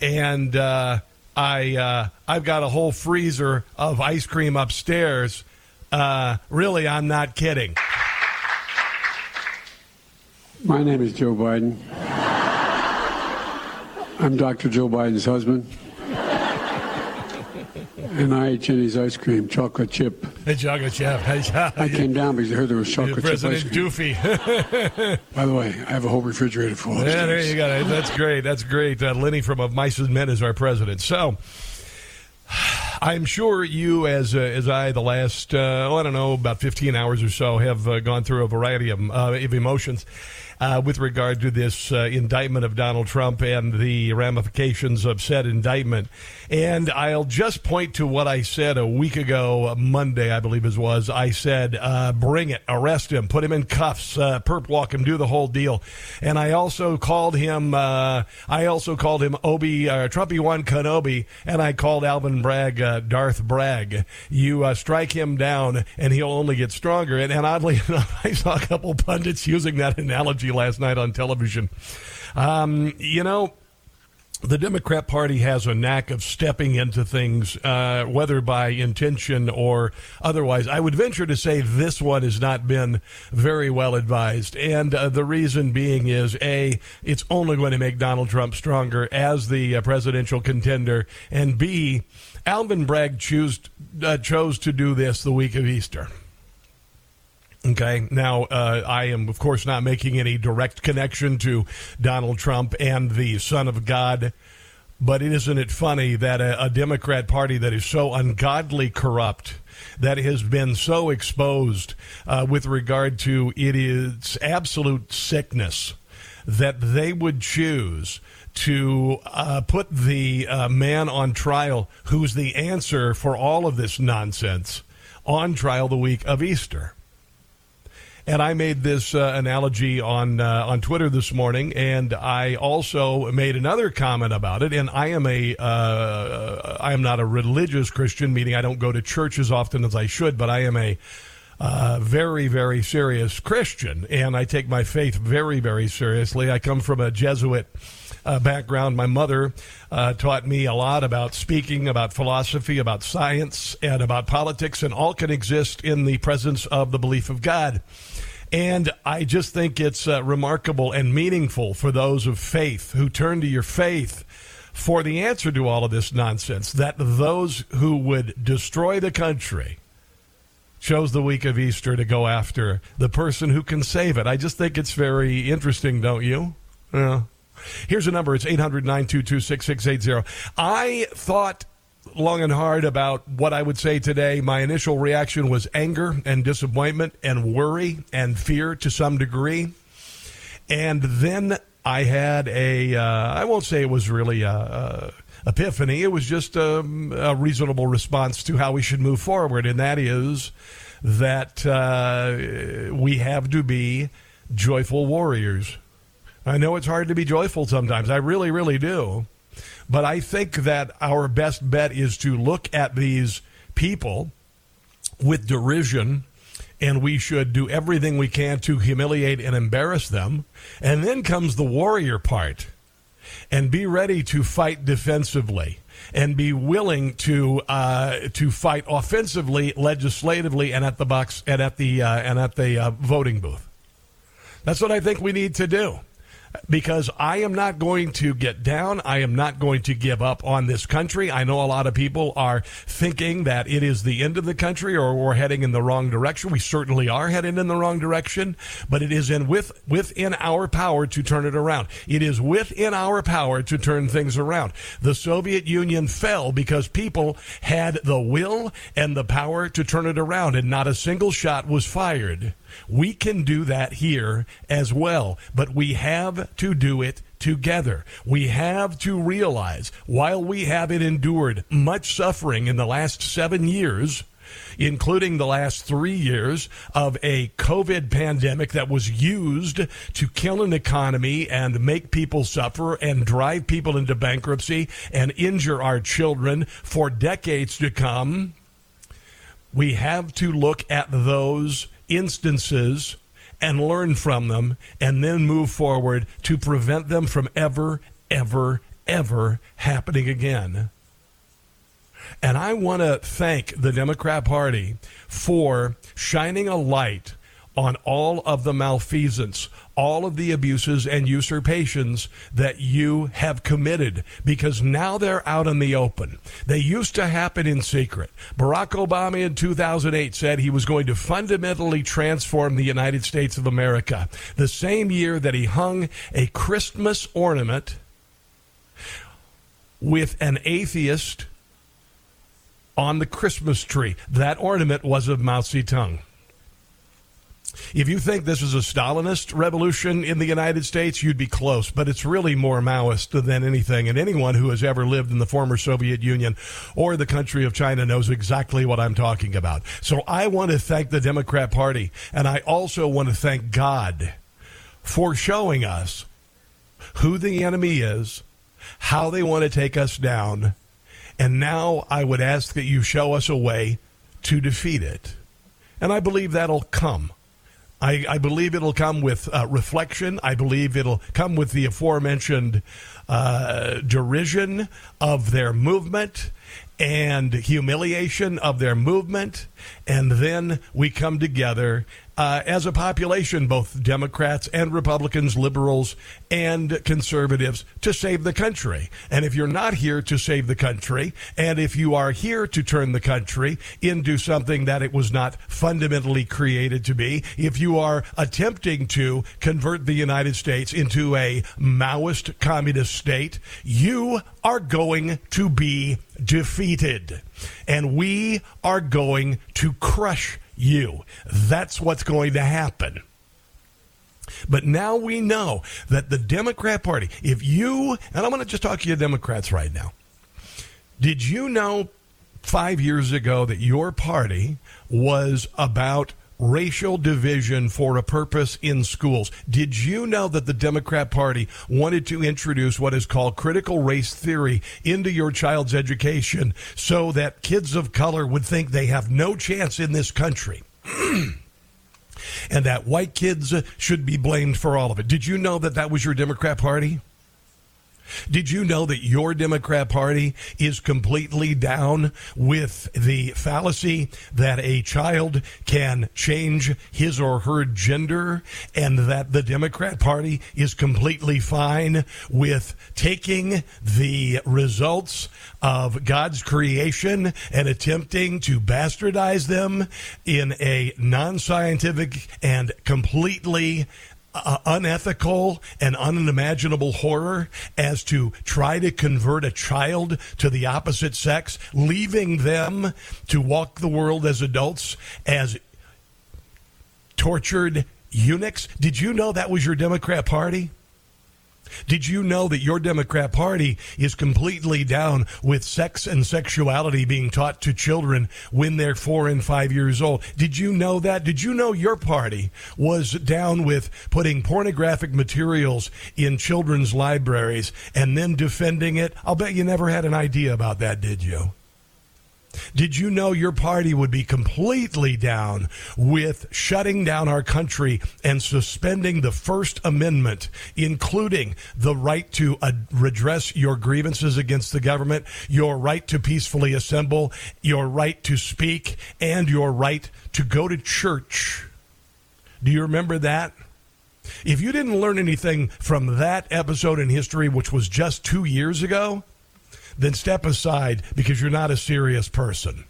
and uh, I uh, I've got a whole freezer of ice cream upstairs. Uh, really, I'm not kidding. My name is Joe Biden. I'm Dr. Joe Biden's husband. And I ate Jenny's ice cream, chocolate chip. Hey, chocolate chip. I came down because I heard there was chocolate chip President ice cream. Doofy. By the way, I have a whole refrigerator full. Yeah, there you go. That's great. That's great. Uh, Lenny from Of Mice and Men is our president. So, I'm sure you, as uh, as I, the last uh, oh, I don't know about 15 hours or so, have uh, gone through a variety of, uh, of emotions. Uh, with regard to this uh, indictment of Donald Trump and the ramifications of said indictment. And I'll just point to what I said a week ago, Monday, I believe it was. I said, uh, bring it, arrest him, put him in cuffs, uh, perp walk him, do the whole deal. And I also called him, uh, I also called him Obi, uh, Trumpy One Kenobi, and I called Alvin Bragg Darth Bragg. You strike him down, and he'll only get stronger. And, and oddly enough, I saw a couple pundits using that analogy last night on television. Um, you know, the Democrat Party has a knack of stepping into things, uh, whether by intention or otherwise. I would venture to say this one has not been very well advised. And uh, the reason being is A, it's only going to make Donald Trump stronger as the uh, presidential contender. And B, Alvin Bragg choose, uh, chose to do this the week of Easter. Okay. Now, uh, I am, of course, not making any direct connection to Donald Trump and the Son of God. But isn't it funny that a, a Democrat Party that is so ungodly corrupt, that has been so exposed uh, with regard to it is absolute sickness, that they would choose to uh, put the uh, man on trial who's the answer for all of this nonsense on trial the week of Easter. And I made this uh, analogy on uh, on Twitter this morning, and I also made another comment about it. And I am a uh, I am not a religious Christian, meaning I don't go to church as often as I should, but I am a uh, very, very serious Christian, and I take my faith very, very seriously. I come from a Jesuit uh, background. My mother uh, taught me a lot about speaking, about philosophy, about science, and about politics, and all can exist in the presence of the belief of God. And I just think it's uh, remarkable and meaningful for those of faith who turn to your faith for the answer to all of this nonsense that those who would destroy the country chose the week of Easter to go after the person who can save it. I just think it's very interesting, don't you? Yeah. Here's a number. It's 800 922 6680. I thought long and hard about what I would say today. My initial reaction was anger and disappointment and worry and fear to some degree. And then I had a, uh, I won't say it was really a, a epiphany. It was just a, a, reasonable response to how we should move forward. And that is that uh, we have to be joyful warriors. I know it's hard to be joyful sometimes. I really, really do. But I think that our best bet is to look at these people with derision and we should do everything we can to humiliate and embarrass them. And then comes the warrior part. And be ready to fight defensively and be willing to uh, to fight offensively, legislatively, and at the box and at the uh, and at the uh, voting booth. That's what I think we need to do because I am not going to get down. I am not going to give up on this country. I know a lot of people are thinking that it is the end of the country or we're heading in the wrong direction. We certainly are heading in the wrong direction, but it is in with within our power to turn it around. It is within our power to turn things around. The Soviet Union fell because people had the will and the power to turn it around and not a single shot was fired. We can do that here as well, but we have to do it together. We have to realize while we have it endured much suffering in the last seven years, including the last three years of a COVID pandemic that was used to kill an economy and make people suffer and drive people into bankruptcy and injure our children for decades to come. We have to look at those instances and learn from them and then move forward to prevent them from ever, ever, ever happening again. And I want to thank the Democrat Party for shining a light on all of the malfeasance, all of the abuses and usurpations that you have committed because now they're out in the open. They used to happen in secret. Barack Obama in 2008 said he was going to fundamentally transform the United States of America. The same year that he hung a Christmas ornament with an atheist on the Christmas tree. That ornament was of Mao Zedong. If you think this is a Stalinist revolution in the United States, you'd be close, but it's really more Maoist than anything. And anyone who has ever lived in the former Soviet Union or the country of China knows exactly what I'm talking about. So I want to thank the Democrat Party, and I also want to thank God for showing us who the enemy is, how they want to take us down, and now I would ask that you show us a way to defeat it. And I believe that'll come I, I believe it'll come with uh, reflection. I believe it'll come with the aforementioned uh, derision of their movement and humiliation of their movement. And then we come together uh, as a population, both Democrats and Republicans, liberals and conservatives, to save the country. And if you're not here to save the country, and if you are here to turn the country into something that it was not fundamentally created to be, if you are attempting to convert the United States into a Maoist communist state, you are going to be defeated. And we are going to crush you. That's what's going to happen. But now we know that the Democrat Party, if you, and I'm going to just talk to you Democrats right now. Did you know five years ago that your party was about racial division for a purpose in schools. Did you know that the Democrat Party wanted to introduce what is called critical race theory into your child's education so that kids of color would think they have no chance in this country? and that white kids should be blamed for all of it. Did you know that that was your Democrat Party? Did you know that your Democrat Party is completely down with the fallacy that a child can change his or her gender and that the Democrat Party is completely fine with taking the results of God's creation and attempting to bastardize them in a non scientific and completely uh, unethical and unimaginable horror as to try to convert a child to the opposite sex, leaving them to walk the world as adults as tortured eunuchs. Did you know that was your Democrat Party? Did you know that your Democrat Party is completely down with sex and sexuality being taught to children when they're four and five years old? Did you know that? Did you know your party was down with putting pornographic materials in children's libraries and then defending it? I'll bet you never had an idea about that, did you? Did you know your party would be completely down with shutting down our country and suspending the First Amendment, including the right to uh, redress your grievances against the government, your right to peacefully assemble, your right to speak, and your right to go to church? Do you remember that? If you didn't learn anything from that episode in history, which was just two years ago, then step aside because you're not a serious person.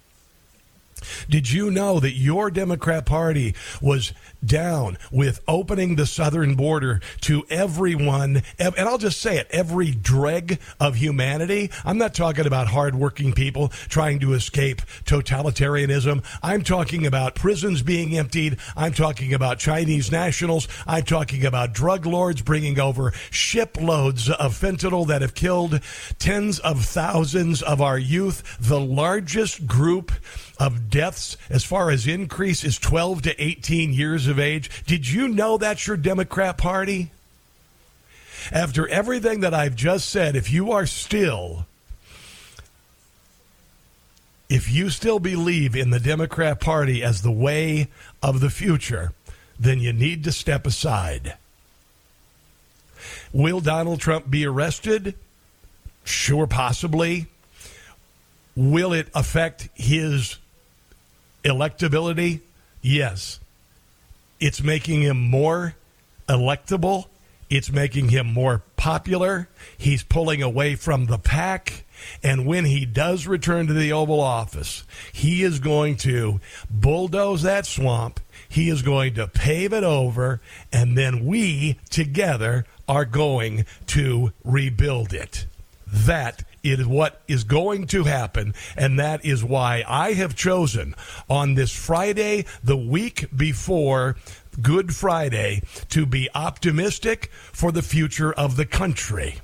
Did you know that your Democrat Party was down with opening the southern border to everyone? And I'll just say it every dreg of humanity. I'm not talking about hardworking people trying to escape totalitarianism. I'm talking about prisons being emptied. I'm talking about Chinese nationals. I'm talking about drug lords bringing over shiploads of fentanyl that have killed tens of thousands of our youth. The largest group of deaths as far as increase is 12 to 18 years of age. Did you know that's your Democrat Party? After everything that I've just said, if you are still if you still believe in the Democrat Party as the way of the future, then you need to step aside. Will Donald Trump be arrested? Sure, possibly. Will it affect his electability? Yes. It's making him more electable. It's making him more popular. He's pulling away from the pack. And when he does return to the Oval Office, he is going to bulldoze that swamp. He is going to pave it over. And then we together are going to rebuild it. That it is what is going to happen, and that is why I have chosen on this Friday, the week before Good Friday, to be optimistic for the future of the country.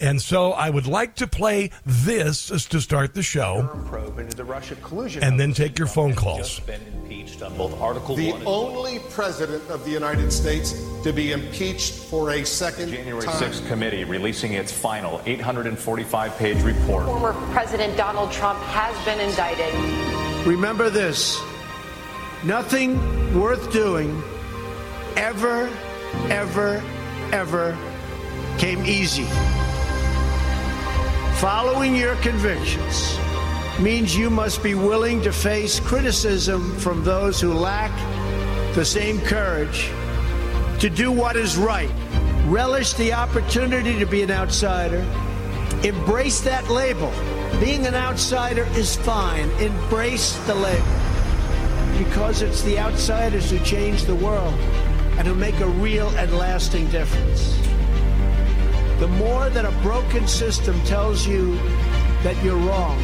And so I would like to play this to start the show. The and then take your phone calls. the only president of the United States to be impeached for a second January time. 6th committee releasing its final 845 page report. Former President Donald Trump has been indicted. Remember this Nothing worth doing ever, ever, ever came easy. Following your convictions means you must be willing to face criticism from those who lack the same courage to do what is right. Relish the opportunity to be an outsider. Embrace that label. Being an outsider is fine. Embrace the label. Because it's the outsiders who change the world and who make a real and lasting difference. The more that a broken system tells you that you're wrong,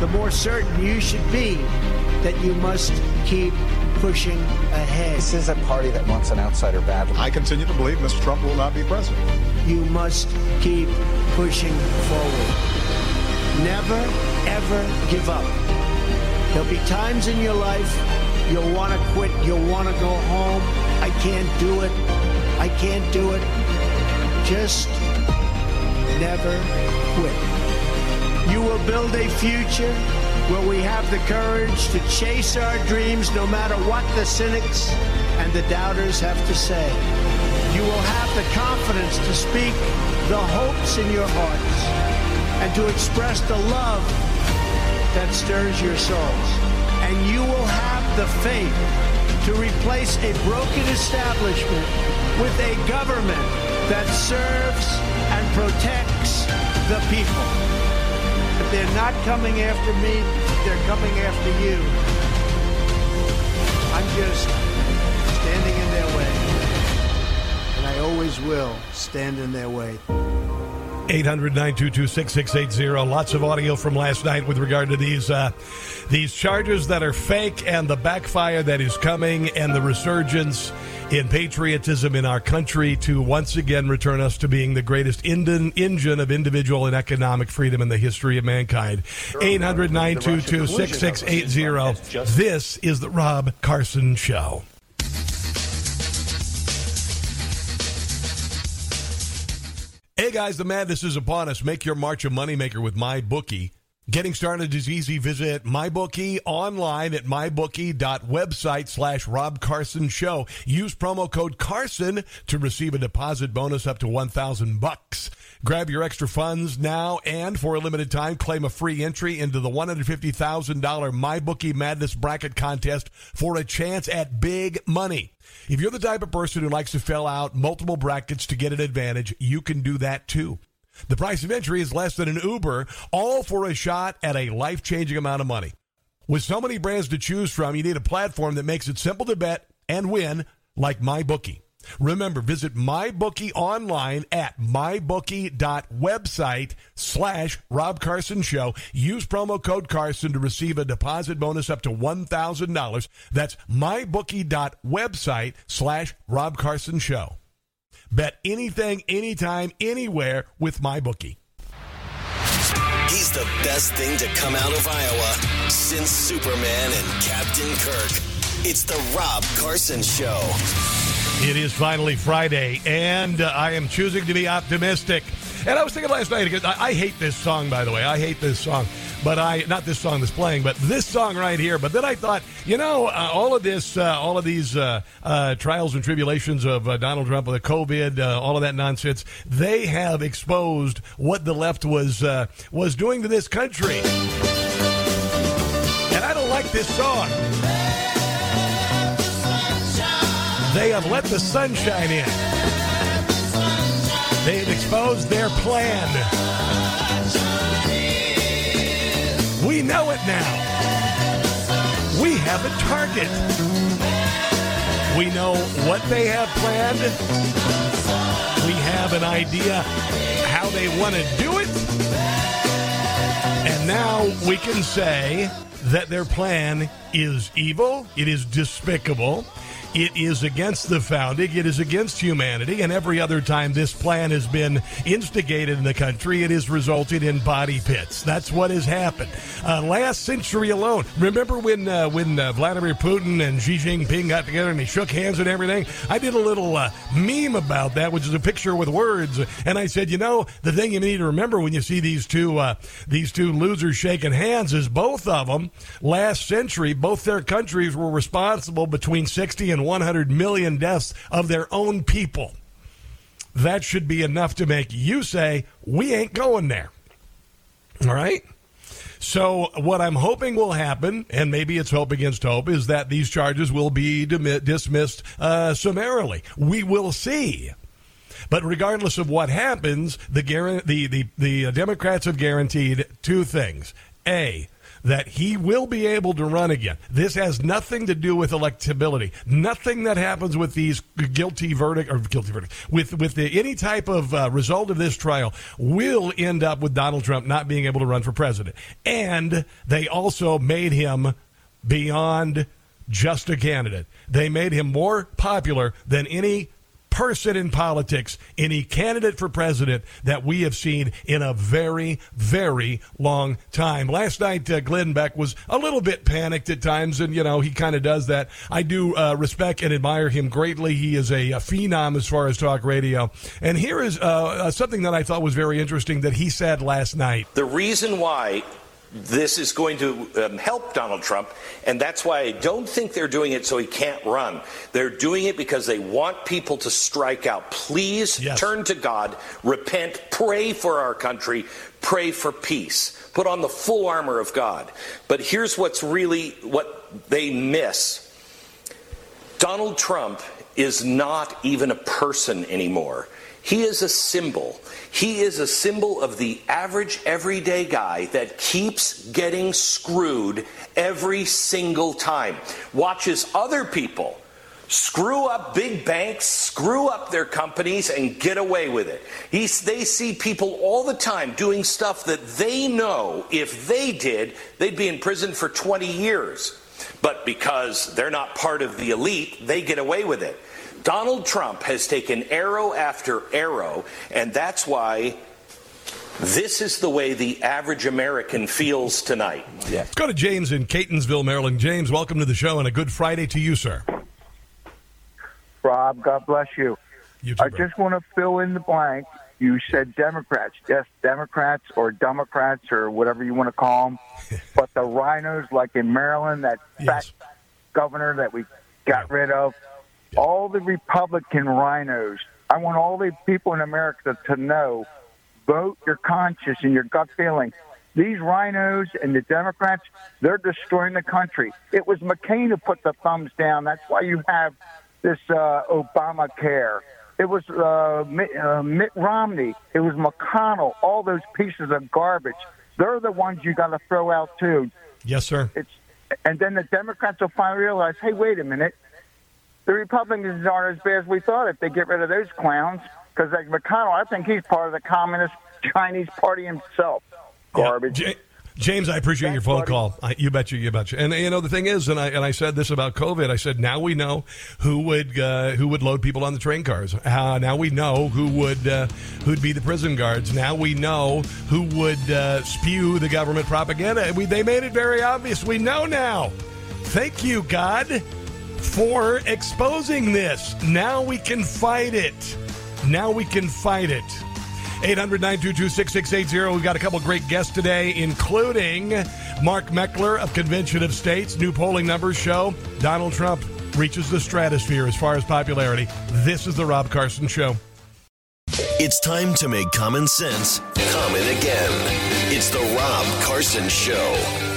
the more certain you should be that you must keep pushing ahead. This is a party that wants an outsider badly. I continue to believe Mr. Trump will not be president. You must keep pushing forward. Never, ever give up. There'll be times in your life you'll want to quit, you'll want to go home. I can't do it. I can't do it. Just never quit. You will build a future where we have the courage to chase our dreams no matter what the cynics and the doubters have to say. You will have the confidence to speak the hopes in your hearts and to express the love that stirs your souls. And you will have the faith to replace a broken establishment with a government that serves protects the people. If they're not coming after me, they're coming after you. I'm just standing in their way. And I always will stand in their way. 800 922 6680. Lots of audio from last night with regard to these uh, these charges that are fake and the backfire that is coming and the resurgence in patriotism in our country to once again return us to being the greatest in- engine of individual and economic freedom in the history of mankind. 800 922 6680. This is the Rob Carson Show. Hey guys, the madness is upon us. Make your March a moneymaker with MyBookie. Getting started is easy. Visit MyBookie online at mybookie.website slash Rob Carson Show. Use promo code Carson to receive a deposit bonus up to 1000 bucks. Grab your extra funds now and for a limited time, claim a free entry into the $150,000 MyBookie Madness Bracket Contest for a chance at big money. If you're the type of person who likes to fill out multiple brackets to get an advantage, you can do that too. The price of entry is less than an Uber, all for a shot at a life changing amount of money. With so many brands to choose from, you need a platform that makes it simple to bet and win, like MyBookie. Remember, visit MyBookie online at mybookie.website slash Rob Carson Show. Use promo code Carson to receive a deposit bonus up to $1,000. That's mybookie.website slash Rob Carson Show. Bet anything, anytime, anywhere with MyBookie. He's the best thing to come out of Iowa since Superman and Captain Kirk. It's the Rob Carson Show. It is finally Friday, and uh, I am choosing to be optimistic. And I was thinking last night, I, I hate this song, by the way. I hate this song. But I, not this song that's playing, but this song right here. But then I thought, you know, uh, all of this, uh, all of these uh, uh trials and tribulations of uh, Donald Trump with the COVID, uh, all of that nonsense, they have exposed what the left was was doing to this country. And I don't like this song. They have let the sunshine in. They have exposed their plan. We know it now. We have a target. We know what they have planned. We have an idea how they want to do it. And now we can say that their plan is evil, it is despicable, it is against the founding, it is against humanity, and every other time this plan has been instigated in the country, it has resulted in body pits. That's what has happened. Uh, last century alone, remember when uh, when uh, Vladimir Putin and Xi Jinping got together and they shook hands and everything? I did a little uh, meme about that, which is a picture with words, and I said, you know, the thing you need to remember when you see these two uh, these two losers shaking hands is both of them last century, both their countries were responsible between 60 and 100 million deaths of their own people. That should be enough to make you say, we ain't going there. All right? So, what I'm hoping will happen, and maybe it's hope against hope, is that these charges will be dismissed uh, summarily. We will see. But regardless of what happens, the, the, the, the Democrats have guaranteed two things. A, that he will be able to run again. This has nothing to do with electability. Nothing that happens with these guilty verdict or guilty verdict with with the, any type of uh, result of this trial will end up with Donald Trump not being able to run for president. And they also made him beyond just a candidate. They made him more popular than any person in politics, any candidate for president that we have seen in a very, very long time. Last night, uh, Glenn Beck was a little bit panicked at times, and, you know, he kind of does that. I do uh, respect and admire him greatly. He is a, a, phenom as far as talk radio. And here is uh, uh something that I thought was very interesting that he said last night. The reason why this is going to um, help Donald Trump, and that's why I don't think they're doing it so he can't run. They're doing it because they want people to strike out. Please yes. turn to God, repent, pray for our country, pray for peace. Put on the full armor of God. But here's what's really what they miss. Donald Trump is not even a person anymore. He is a symbol. He is a symbol of the average, everyday guy that keeps getting screwed every single time. Watches other people screw up big banks, screw up their companies, and get away with it. He's, they see people all the time doing stuff that they know if they did, they'd be in prison for 20 years. But because they're not part of the elite, they get away with it. Donald Trump has taken arrow after arrow, and that's why this is the way the average American feels tonight. Yeah. Let's go to James in Catonsville, Maryland. James, welcome to the show and a good Friday to you, sir. Rob, God bless you. you too, I just want to fill in the blank. You said Democrats. Yes, Democrats or Democrats or whatever you want to call them. but the RINOs, like in Maryland, that yes. fat governor that we got yeah. rid of, all the Republican RINOs. I want all the people in America to know vote your conscience and your gut feeling. These RINOs and the Democrats, they're destroying the country. It was McCain who put the thumbs down. That's why you have this uh, Obamacare. It was uh, Mitt, uh, Mitt Romney. It was McConnell. All those pieces of garbage. They're the ones you got to throw out too. Yes, sir. It's and then the Democrats will finally realize, hey, wait a minute the Republicans aren't as bad as we thought if they get rid of those clowns. Because like McConnell, I think he's part of the Communist Chinese Party himself. Garbage. Yeah, James, I appreciate Thanks, your phone buddy. call. I, you betcha, you betcha. And you know the thing is, and I and I said this about COVID. I said now we know who would uh, who would load people on the train cars. Uh, now we know who would uh, who'd be the prison guards. Now we know who would uh, spew the government propaganda. We, they made it very obvious. We know now. Thank you, God for exposing this. Now we can fight it. Now we can fight it. 800 922 6680. We've got a couple great guests today, including Mark Meckler of Convention of States. New polling numbers show Donald Trump reaches the stratosphere as far as popularity. This is The Rob Carson Show. It's time to make common sense common again. It's The Rob Carson Show.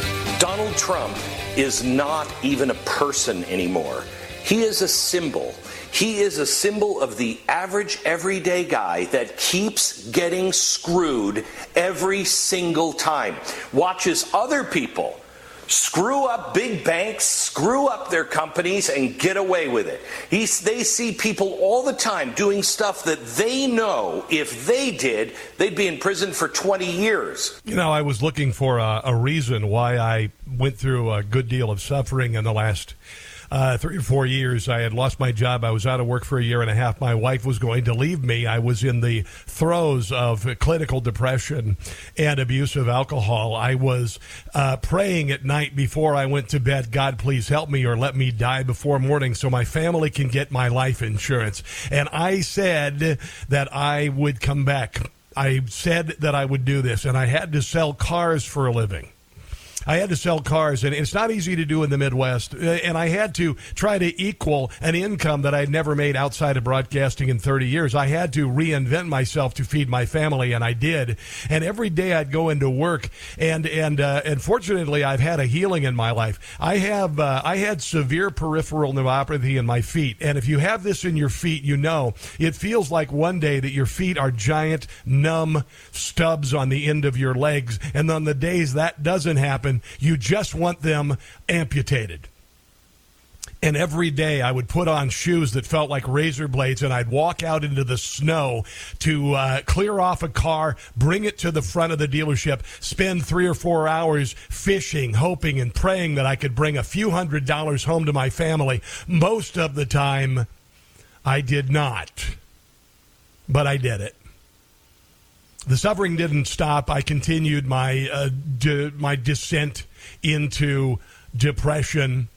Trump is not even a person anymore. He is a symbol. He is a symbol of the average everyday guy that keeps getting screwed every single time. Watches other people screw up big banks, screw up their companies, and get away with it. He's, they see people all the time doing stuff that they know if they did, they'd be in prison for 20 years. You know, I was looking for a, a reason why I went through a good deal of suffering in the last uh, three or four years. I had lost my job. I was out of work for a year and a half. My wife was going to leave me. I was in the throes of clinical depression and abuse of alcohol. I was uh, praying at night before I went to bed, God, please help me or let me die before morning so my family can get my life insurance. And I said that I would come back. I said that I would do this, and I had to sell cars for a living. I had to sell cars, and it's not easy to do in the Midwest. Uh, and I had to try to equal an income that I'd never made outside of broadcasting in 30 years. I had to reinvent myself to feed my family, and I did. And every day I'd go into work, and and uh, and fortunately, I've had a healing in my life. I have uh, I had severe peripheral neuropathy in my feet, and if you have this in your feet, you know it feels like one day that your feet are giant, numb stubs on the end of your legs, and on the days that doesn't happen you just want them amputated. And every day I would put on shoes that felt like razor blades and I'd walk out into the snow to uh, clear off a car, bring it to the front of the dealership, spend three or four hours fishing, hoping and praying that I could bring a few hundred dollars home to my family. Most of the time, I did not. But I did it the suffering didn't stop. I continued my uh, de- my descent into depression,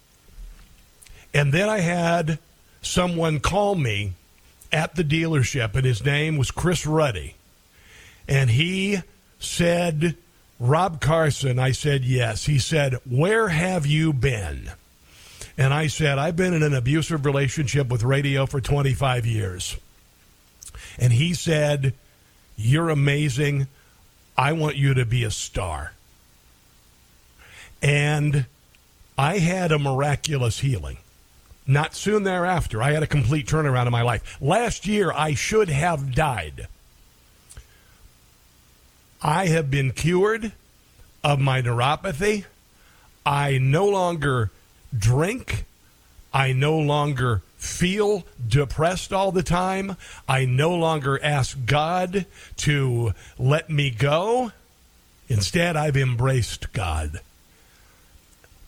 and then I had someone call me at the dealership, and his name was Chris Ruddy, and he said, "Rob Carson." I said, "Yes." He said, "Where have you been?" And I said, "I've been in an abusive relationship with radio for 25 years." And he said you're amazing. I want you to be a star. And I had a miraculous healing. Not soon thereafter, I had a complete turnaround in my life. Last year, I should have died. I have been cured of my neuropathy. I no longer drink. I no longer feel depressed all the time. I no longer ask God to let me go. Instead, I've embraced God.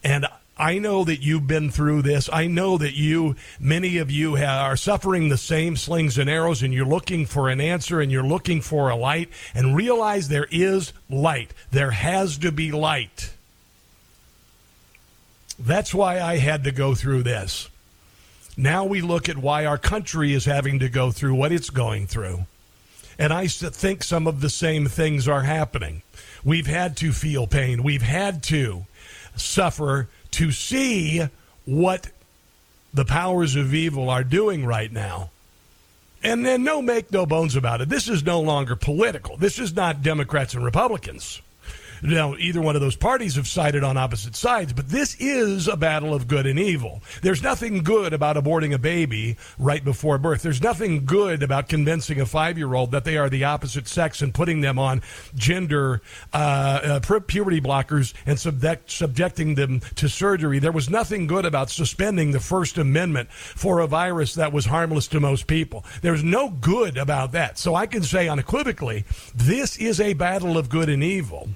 And I know that you've been through this. I know that you, many of you, are suffering the same slings and arrows, and you're looking for an answer and you're looking for a light. And realize there is light. There has to be light. That's why I had to go through this. Now we look at why our country is having to go through what it's going through. And I think some of the same things are happening. We've had to feel pain. We've had to suffer to see what the powers of evil are doing right now. And then, no make no bones about it. This is no longer political. This is not Democrats and Republicans. Now, either one of those parties have sided on opposite sides, but this is a battle of good and evil. There's nothing good about aborting a baby right before birth. There's nothing good about convincing a five year old that they are the opposite sex and putting them on gender uh, uh, puberty blockers and subject, subjecting them to surgery. There was nothing good about suspending the First Amendment for a virus that was harmless to most people. There's no good about that. So I can say unequivocally, this is a battle of good and evil.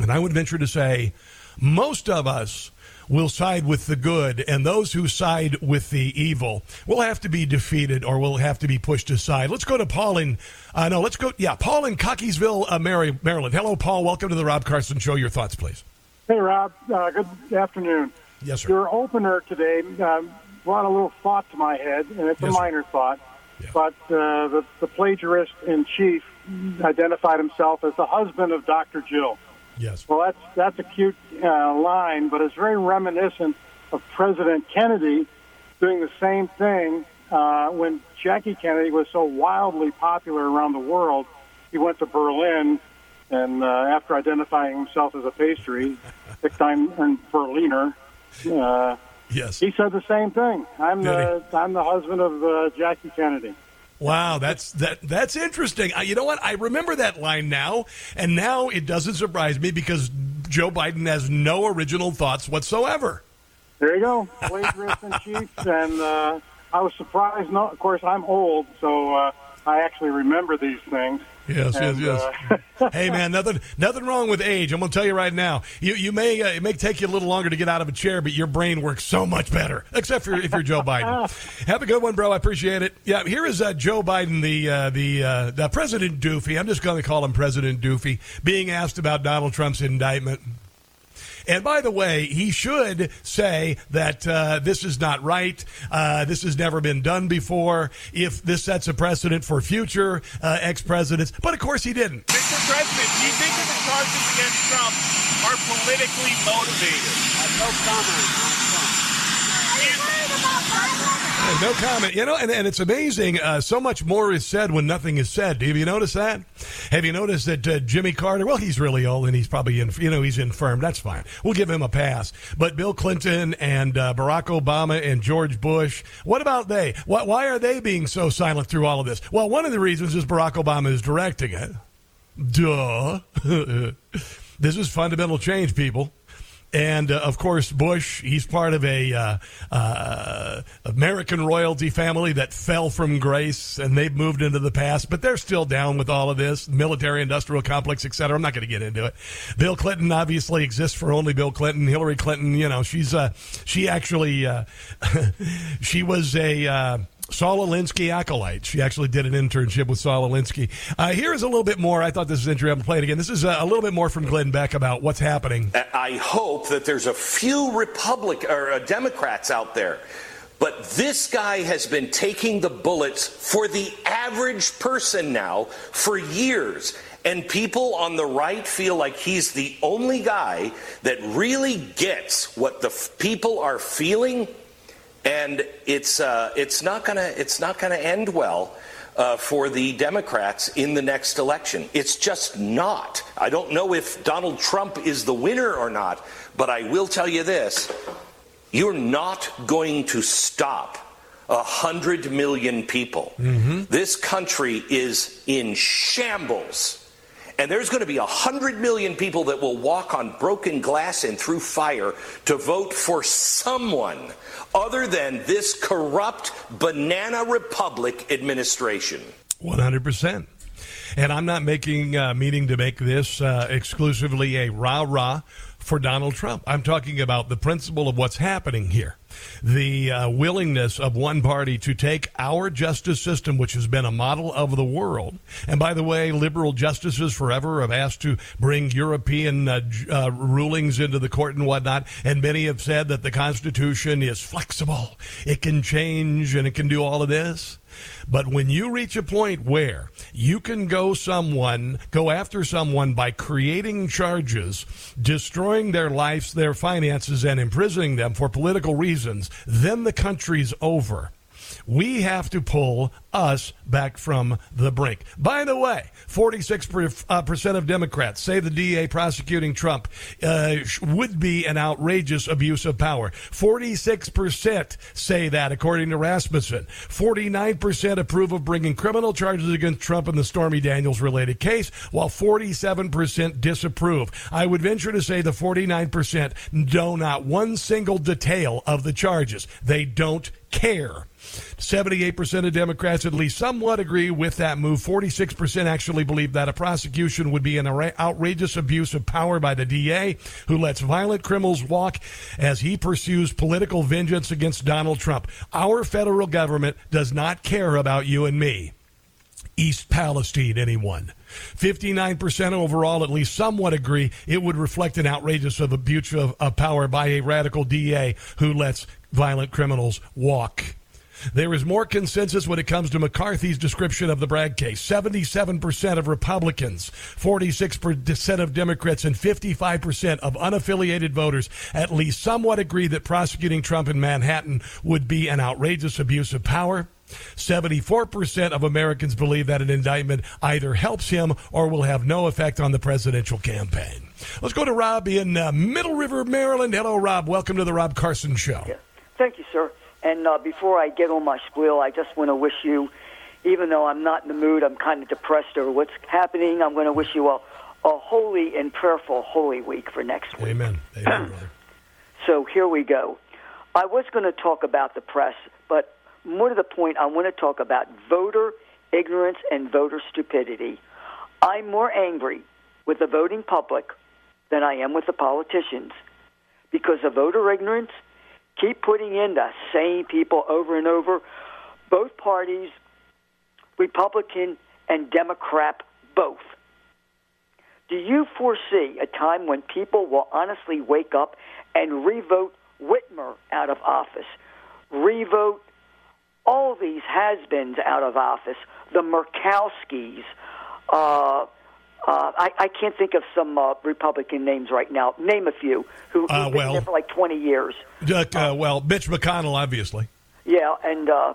And I would venture to say most of us will side with the good, and those who side with the evil will have to be defeated or will have to be pushed aside. Let's go to Paul in, uh, no, let's go, yeah, Paul in Cockeysville, uh, Mary, Maryland. Hello, Paul. Welcome to the Rob Carson Show. Your thoughts, please. Hey, Rob. Uh, good afternoon. Yes, sir. Your opener today um, brought a little thought to my head, and it's Yes, a sir. minor thought. But uh, the, the plagiarist in chief identified himself as the husband of Dr. Jill. Yes. Well, that's that's a cute uh, line, but it's very reminiscent of President Kennedy doing the same thing uh, when Jackie Kennedy was so wildly popular around the world. He went to Berlin, and uh, after identifying himself as a pastry, picked on Berliner. Uh, yes. He said the same thing. I'm the I'm the husband of uh, Jackie Kennedy. Wow, that's that that's interesting. You know what? I remember that line now, and now it doesn't surprise me because Joe Biden has no original thoughts whatsoever. There you go, plagiarist and chief. And uh, I was surprised. No, of course, I'm old, so uh, I actually remember these things. Yes, And, yes, yes. uh, hey, man, nothing, nothing wrong with age. I'm going to tell you right now. You, you may, uh, it may take you a little longer to get out of a chair, but your brain works so much better. Except for if you're Joe Biden. Have a good one, bro. I appreciate it. Yeah, here is uh, Joe Biden, the uh, the uh, the President Doofy. I'm just going to call him President Doofy, being asked about Donald Trump's indictment. And by the way, he should say that uh, this is not right. Uh, this has never been done before. If this sets a precedent for future uh, ex presidents, but of course he didn't. Mr. President, do you think that the charges against Trump are politically motivated? no comment. No comment. You know, and, and it's amazing. Uh, so much more is said when nothing is said. Have you noticed that? Have you noticed that uh, Jimmy Carter? Well, he's really old and he's probably in. You know, he's infirm. That's fine. We'll give him a pass. But Bill Clinton and uh, Barack Obama and George Bush. What about they? Why, why are they being so silent through all of this? Well, one of the reasons is Barack Obama is directing it. Duh. this is fundamental change, people. And uh, of course, Bush, he's part of a uh, uh, American royalty family that fell from grace and they've moved into the past, but they're still down with all of this military industrial complex, et cetera. I'm not going to get into it. Bill Clinton obviously exists for only Bill Clinton. Hillary Clinton, you know, she's uh, she actually uh, she was a uh, Saul Alinsky acolyte. She actually did an internship with Saul Alinsky. Uh, here is a little bit more. I thought this was interesting. I'm play it again. This is uh, a little bit more from Glenn Beck about what's happening. I hope that there's a few Republic or uh, Democrats out there. But this guy has been taking the bullets for the average person now for years. And people on the right feel like he's the only guy that really gets what the f- people are feeling and it's uh, it's not gonna it's not gonna end well uh, for the Democrats in the next election. It's just not. I don't know if Donald Trump is the winner or not, but I will tell you this: you're not going to stop a hundred million people. This country is in shambles. And there's going to be a hundred million people that will walk on broken glass and through fire to vote for someone other than this corrupt banana republic administration. 100%. And I'm not making, uh, meaning to make this uh, exclusively a rah rah for Donald Trump. I'm talking about the principle of what's happening here. The uh, willingness of one party to take our justice system, which has been a model of the world. And by the way, liberal justices forever have asked to bring European uh, uh, rulings into the court and whatnot. And many have said that the Constitution is flexible, it can change, and it can do all of this. But when you reach a point where you can go someone, go after someone by creating charges, destroying their lives, their finances, and imprisoning them for political reasons, then the country's over. We have to pull us back from the brink. By the way, 46% uh, of Democrats say the DA prosecuting Trump uh, would be an outrageous abuse of power. 46% say that, according to Rasmussen. 49% approve of bringing criminal charges against Trump in the Stormy Daniels related case, while 47% disapprove. I would venture to say the 49% know not one single detail of the charges. They don't care. 78% of Democrats at least somewhat agree with that move. 46% actually believe that a prosecution would be an outrageous abuse of power by the DA who lets violent criminals walk as he pursues political vengeance against Donald Trump. Our federal government does not care about you and me. East Palestine, anyone. 59% overall, at least somewhat agree it would reflect an outrageous abuse of, of power by a radical DA who lets violent criminals walk. There is more consensus when it comes to McCarthy's description of the Bragg case. 77% of Republicans, 46% of Democrats, and 55% of unaffiliated voters at least somewhat agree that prosecuting Trump in Manhattan would be an outrageous abuse of power. 74% of Americans believe that an indictment either helps him or will have no effect on the presidential campaign. Let's go to Rob in uh, Middle River, Maryland. Hello, Rob. Welcome to the Rob Carson Show. Yeah. Thank you, sir. And uh, before I get on my spiel, I just want to wish you, even though I'm not in the mood, I'm kind of depressed over what's happening. I'm going to wish you a, a holy and prayerful Holy Week for next week. Amen. Amen, brother. So here we go. I was going to talk about the press, but more to the point, I want to talk about voter ignorance and voter stupidity. I'm more angry with the voting public than I am with the politicians because of voter ignorance. Keep putting in the same people over and over. Both parties, Republican and Democrat, both. Do you foresee a time when people will honestly wake up and revote Whitmer out of office, revote all these has-beens out of office, the Murkowskis, uh, uh, I, I can't think of some uh, Republican names right now. Name a few who, who've Uh, been well- there for like 20 years. Uh, uh, well, Mitch McConnell, obviously. Yeah, and uh,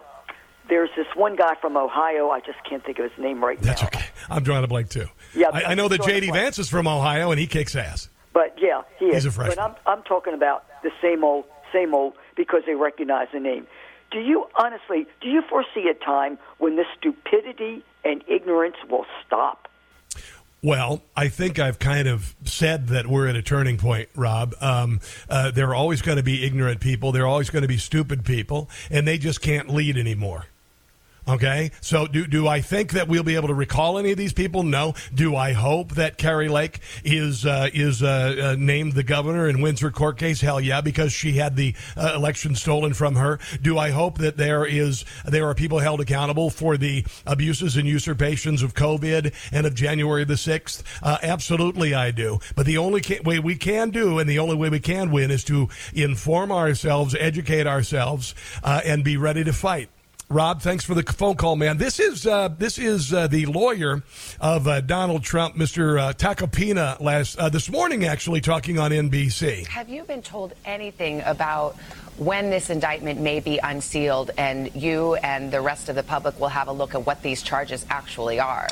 there's this one guy from Ohio. I just can't think of his name right That's now. That's okay. I'm drawing a blank too. Yeah, I, I know that J.D. Vance is from Ohio and he kicks ass. But yeah, he is. He's a freshman. But I'm I'm talking about the same old, same old because they recognize the name. Do you honestly? Do you foresee a time when this stupidity and ignorance will stop? Well, I think I've kind of said that we're at a turning point, Rob. Um, uh, there are always going to be ignorant people. There are always going to be stupid people, and they just can't lead anymore. Okay, so do do I think that we'll be able to recall any of these people? No. Do I hope that Kari Lake is uh, is uh, uh, named the governor in Windsor court case? Hell yeah, because she had the uh, election stolen from her. Do I hope that there is there are people held accountable for the abuses and usurpations of COVID and of January the sixth? Uh, absolutely, I do. But the only ca- way we can do, and the only way we can win, is to inform ourselves, educate ourselves, uh, and be ready to fight. Rob, thanks for the phone call, man. This is uh, this is uh, the lawyer of uh, Donald Trump, Mr. Uh, Tacopina, last uh, this morning, actually talking on NBC. Have you been told anything about when this indictment may be unsealed and you and the rest of the public will have a look at what these charges actually are?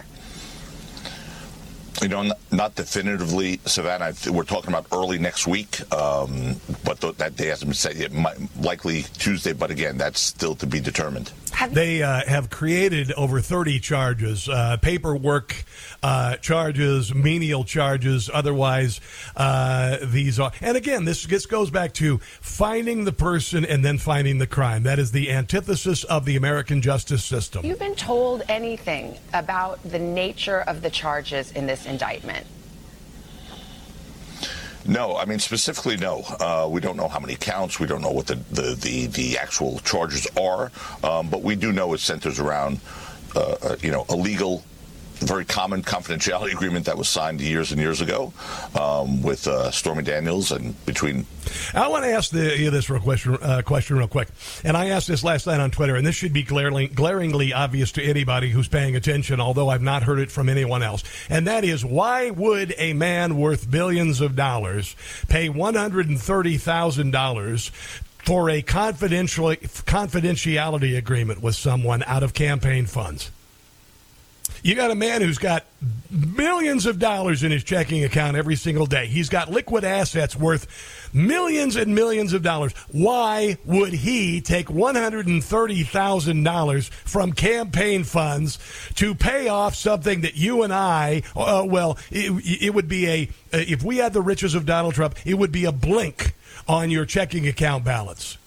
You know, not definitively, Savannah. We're talking about early next week, um, but th- that day hasn't been set yet. Might, likely Tuesday, but again, that's still to be determined. They uh, have created over 30 charges, uh, paperwork uh, charges, menial charges. Otherwise, uh, these are. And again, this, this goes back to finding the person and then finding the crime. That is the antithesis of the American justice system. Have you been told anything about the nature of the charges in this indictment? No, I mean specifically, no. Uh, we don't know how many counts. We don't know what the the, the, the actual charges are, um, but we do know it centers around, uh, uh, you know, a legal, very common confidentiality agreement that was signed years and years ago um, with uh, Stormy Daniels and between I want to ask the, you this real question, uh, question real quick. And I asked this last night on Twitter, and this should be glaring, glaringly obvious to anybody who's paying attention, although I've not heard it from anyone else. And that is, why would a man worth billions of dollars pay $130,000 for a confidential, confidentiality agreement with someone out of campaign funds? You got a man who's got millions of dollars in his checking account every single day. He's got liquid assets worth millions and millions of dollars. Why would he take $130,000 from campaign funds to pay off something that you and I, uh, well, it, it would be a, if we had the riches of Donald Trump, it would be a blink on your checking account balance.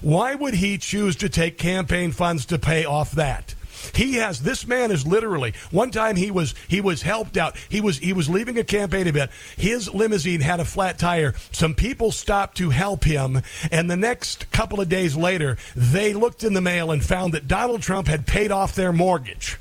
Why would he choose to take campaign funds to pay off that? He has this man is literally one time he was he was helped out. He was he was leaving a campaign event. His limousine had a flat tire. Some people stopped to help him, and the next couple of days later, they looked in the mail and found that Donald Trump had paid off their mortgage.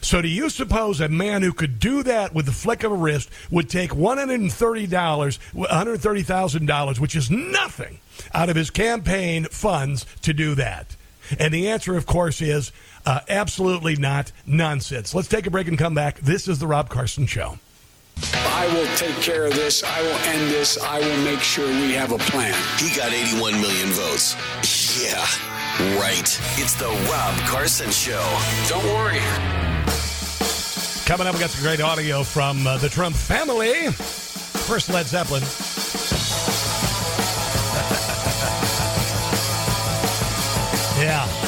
So do you suppose a man who could do that with the flick of a wrist would take $130, $130,000, which is nothing, out of his campaign funds to do that? And the answer, of course, is uh, absolutely not nonsense. Let's take a break and come back. This is the Rob Carson Show. I will take care of this. I will end this. I will make sure we have a plan. He got 81 million votes. Yeah, right. It's the Rob Carson Show. Don't worry. Coming up, we got some great audio from uh, the Trump family. First, Led Zeppelin. yeah.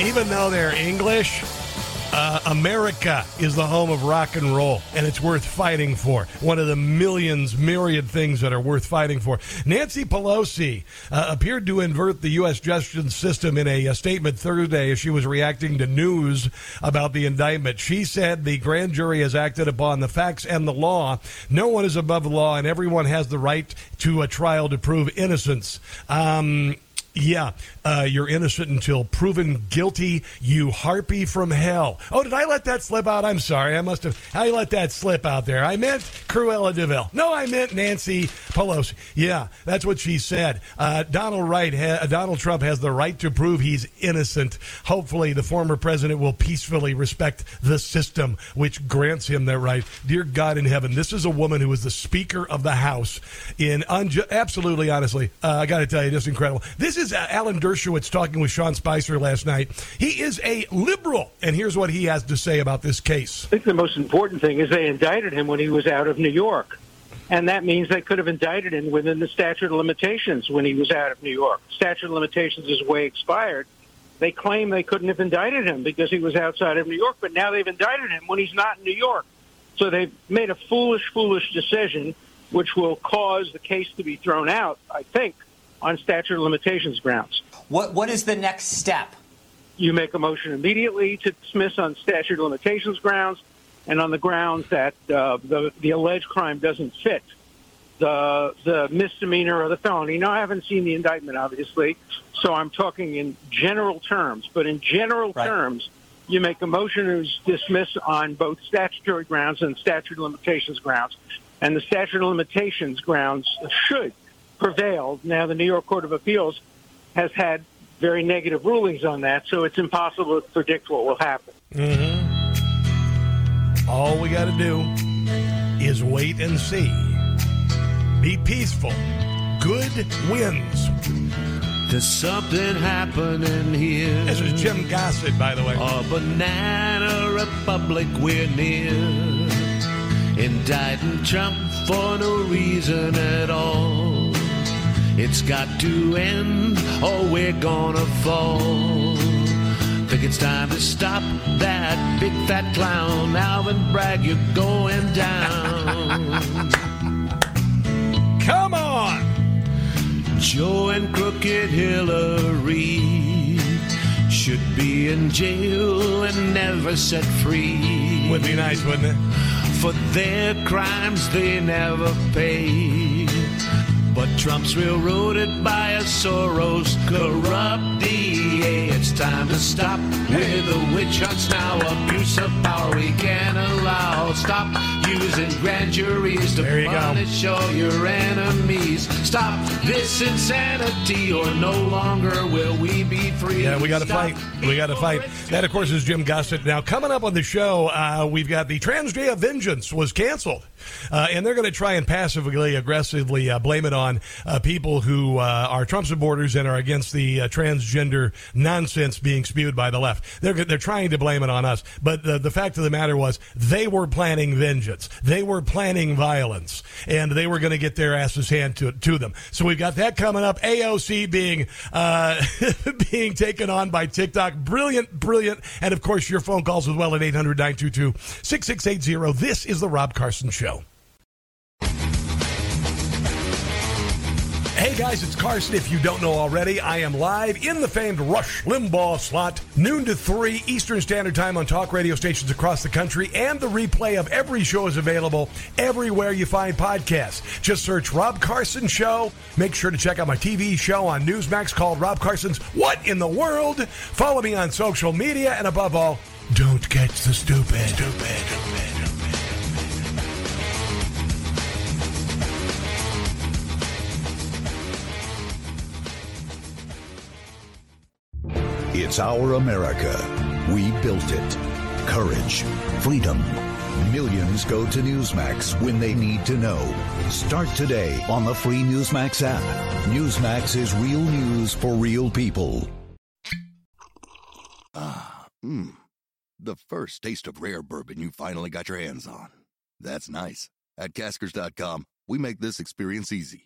Even though they're English, Uh, America is the home of rock and roll, and it's worth fighting for. One of the millions, myriad things that are worth fighting for. Nancy Pelosi uh, appeared to invert the U.S. justice system in a, a, statement Thursday as she was reacting to news about the indictment. She said the grand jury has acted upon the facts and the law. No one is above the law, and everyone has the right to a trial to prove innocence. Um, yeah, uh, you're innocent until proven guilty, you harpy from hell. Oh, did I let that slip out? I'm sorry. I must have. I let that slip out there. I meant Cruella de Vil. No, I meant Nancy Pelosi. Yeah, that's what she said. Uh, Donald, Wright ha- Donald Trump has the right to prove he's innocent. Hopefully, the former president will peacefully respect the system which grants him that right. Dear God in heaven, this is a woman who is the Speaker of the House. In unju- absolutely, honestly, uh, I got to tell you, just incredible. This is is uh, Alan Dershowitz talking with Sean Spicer last night. He is a liberal, and here's what he has to say about this case. I think the most important thing is they indicted him when he was out of New York. And that means they could have indicted him within the statute of limitations when he was out of New York. Statute of limitations is way expired. They claim they couldn't have indicted him because he was outside of New York, but now they've indicted him when he's not in New York. So they've made a foolish, foolish decision, which will cause the case to be thrown out, I think, on statute of limitations grounds. What What is the next step? You make a motion immediately to dismiss on statute of limitations grounds and on the grounds that uh, the, the alleged crime doesn't fit the the misdemeanor or the felony. Now, I haven't seen the indictment, obviously, so I'm talking in general terms. But in general right. terms, you make a motion to dismiss on both statutory grounds and statute of limitations grounds. And the statute of limitations grounds should prevailed. Now, the New York Court of Appeals has had very negative rulings on that, so it's impossible to predict what will happen. Mm-hmm. All we got to do is wait and see. Be peaceful. Good wins. There's something happening here. This is Jim Gossett, by the way. A banana republic we're near. Indicting Trump for no reason at all. It's got to end or we're gonna fall. Think it's time to stop that big fat clown. Alvin Bragg, you're going down. Come on! Joe and Crooked Hillary should be in jail and never set free. Would be nice, wouldn't it? For their crimes they never paid. But Trump's railroaded by a Soros corrupt DA. It's time to stop with the witch hunts now. Abuse of power we can't allow. Stop using grand juries to punish go. all your enemies. Stop this insanity, or no longer will we be free. Yeah, we got to fight. We got to fight. That, of course, is Jim Gossett. Now, coming up on the show, uh, we've got the Trans Day of Vengeance was canceled. Uh, and they're going to try and passively, aggressively uh, blame it on uh, people who uh, are Trump supporters and are against the uh, transgender nonsense being spewed by the left. They're they're trying to blame it on us, but the the fact of the matter was they were planning vengeance. They were planning violence, and they were going to get their asses handed to to them. So we've got that coming up. AOC being uh, being taken on by TikTok. Brilliant, brilliant, and of course your phone calls as well at 800 922 6680. This is the Rob Carson Show. Hey guys, it's Carson. If you don't know already, I am live in the famed Rush Limbaugh slot, noon to 3 Eastern Standard Time on talk radio stations across the country, and the replay of every show is available everywhere you find podcasts. Just search Rob Carson Show. Make sure to check out my TV show on Newsmax called Rob Carson's What in the World? Follow me on social media, and above all, don't catch the stupid. Stupid. stupid. It's our America. We built it. Courage, freedom. Millions go to Newsmax when they need to know. Start today on the free Newsmax app. Newsmax is real news for real people. Ah, mmm. The first taste of rare bourbon you finally got your hands on. That's nice. At caskers.com, we make this experience easy.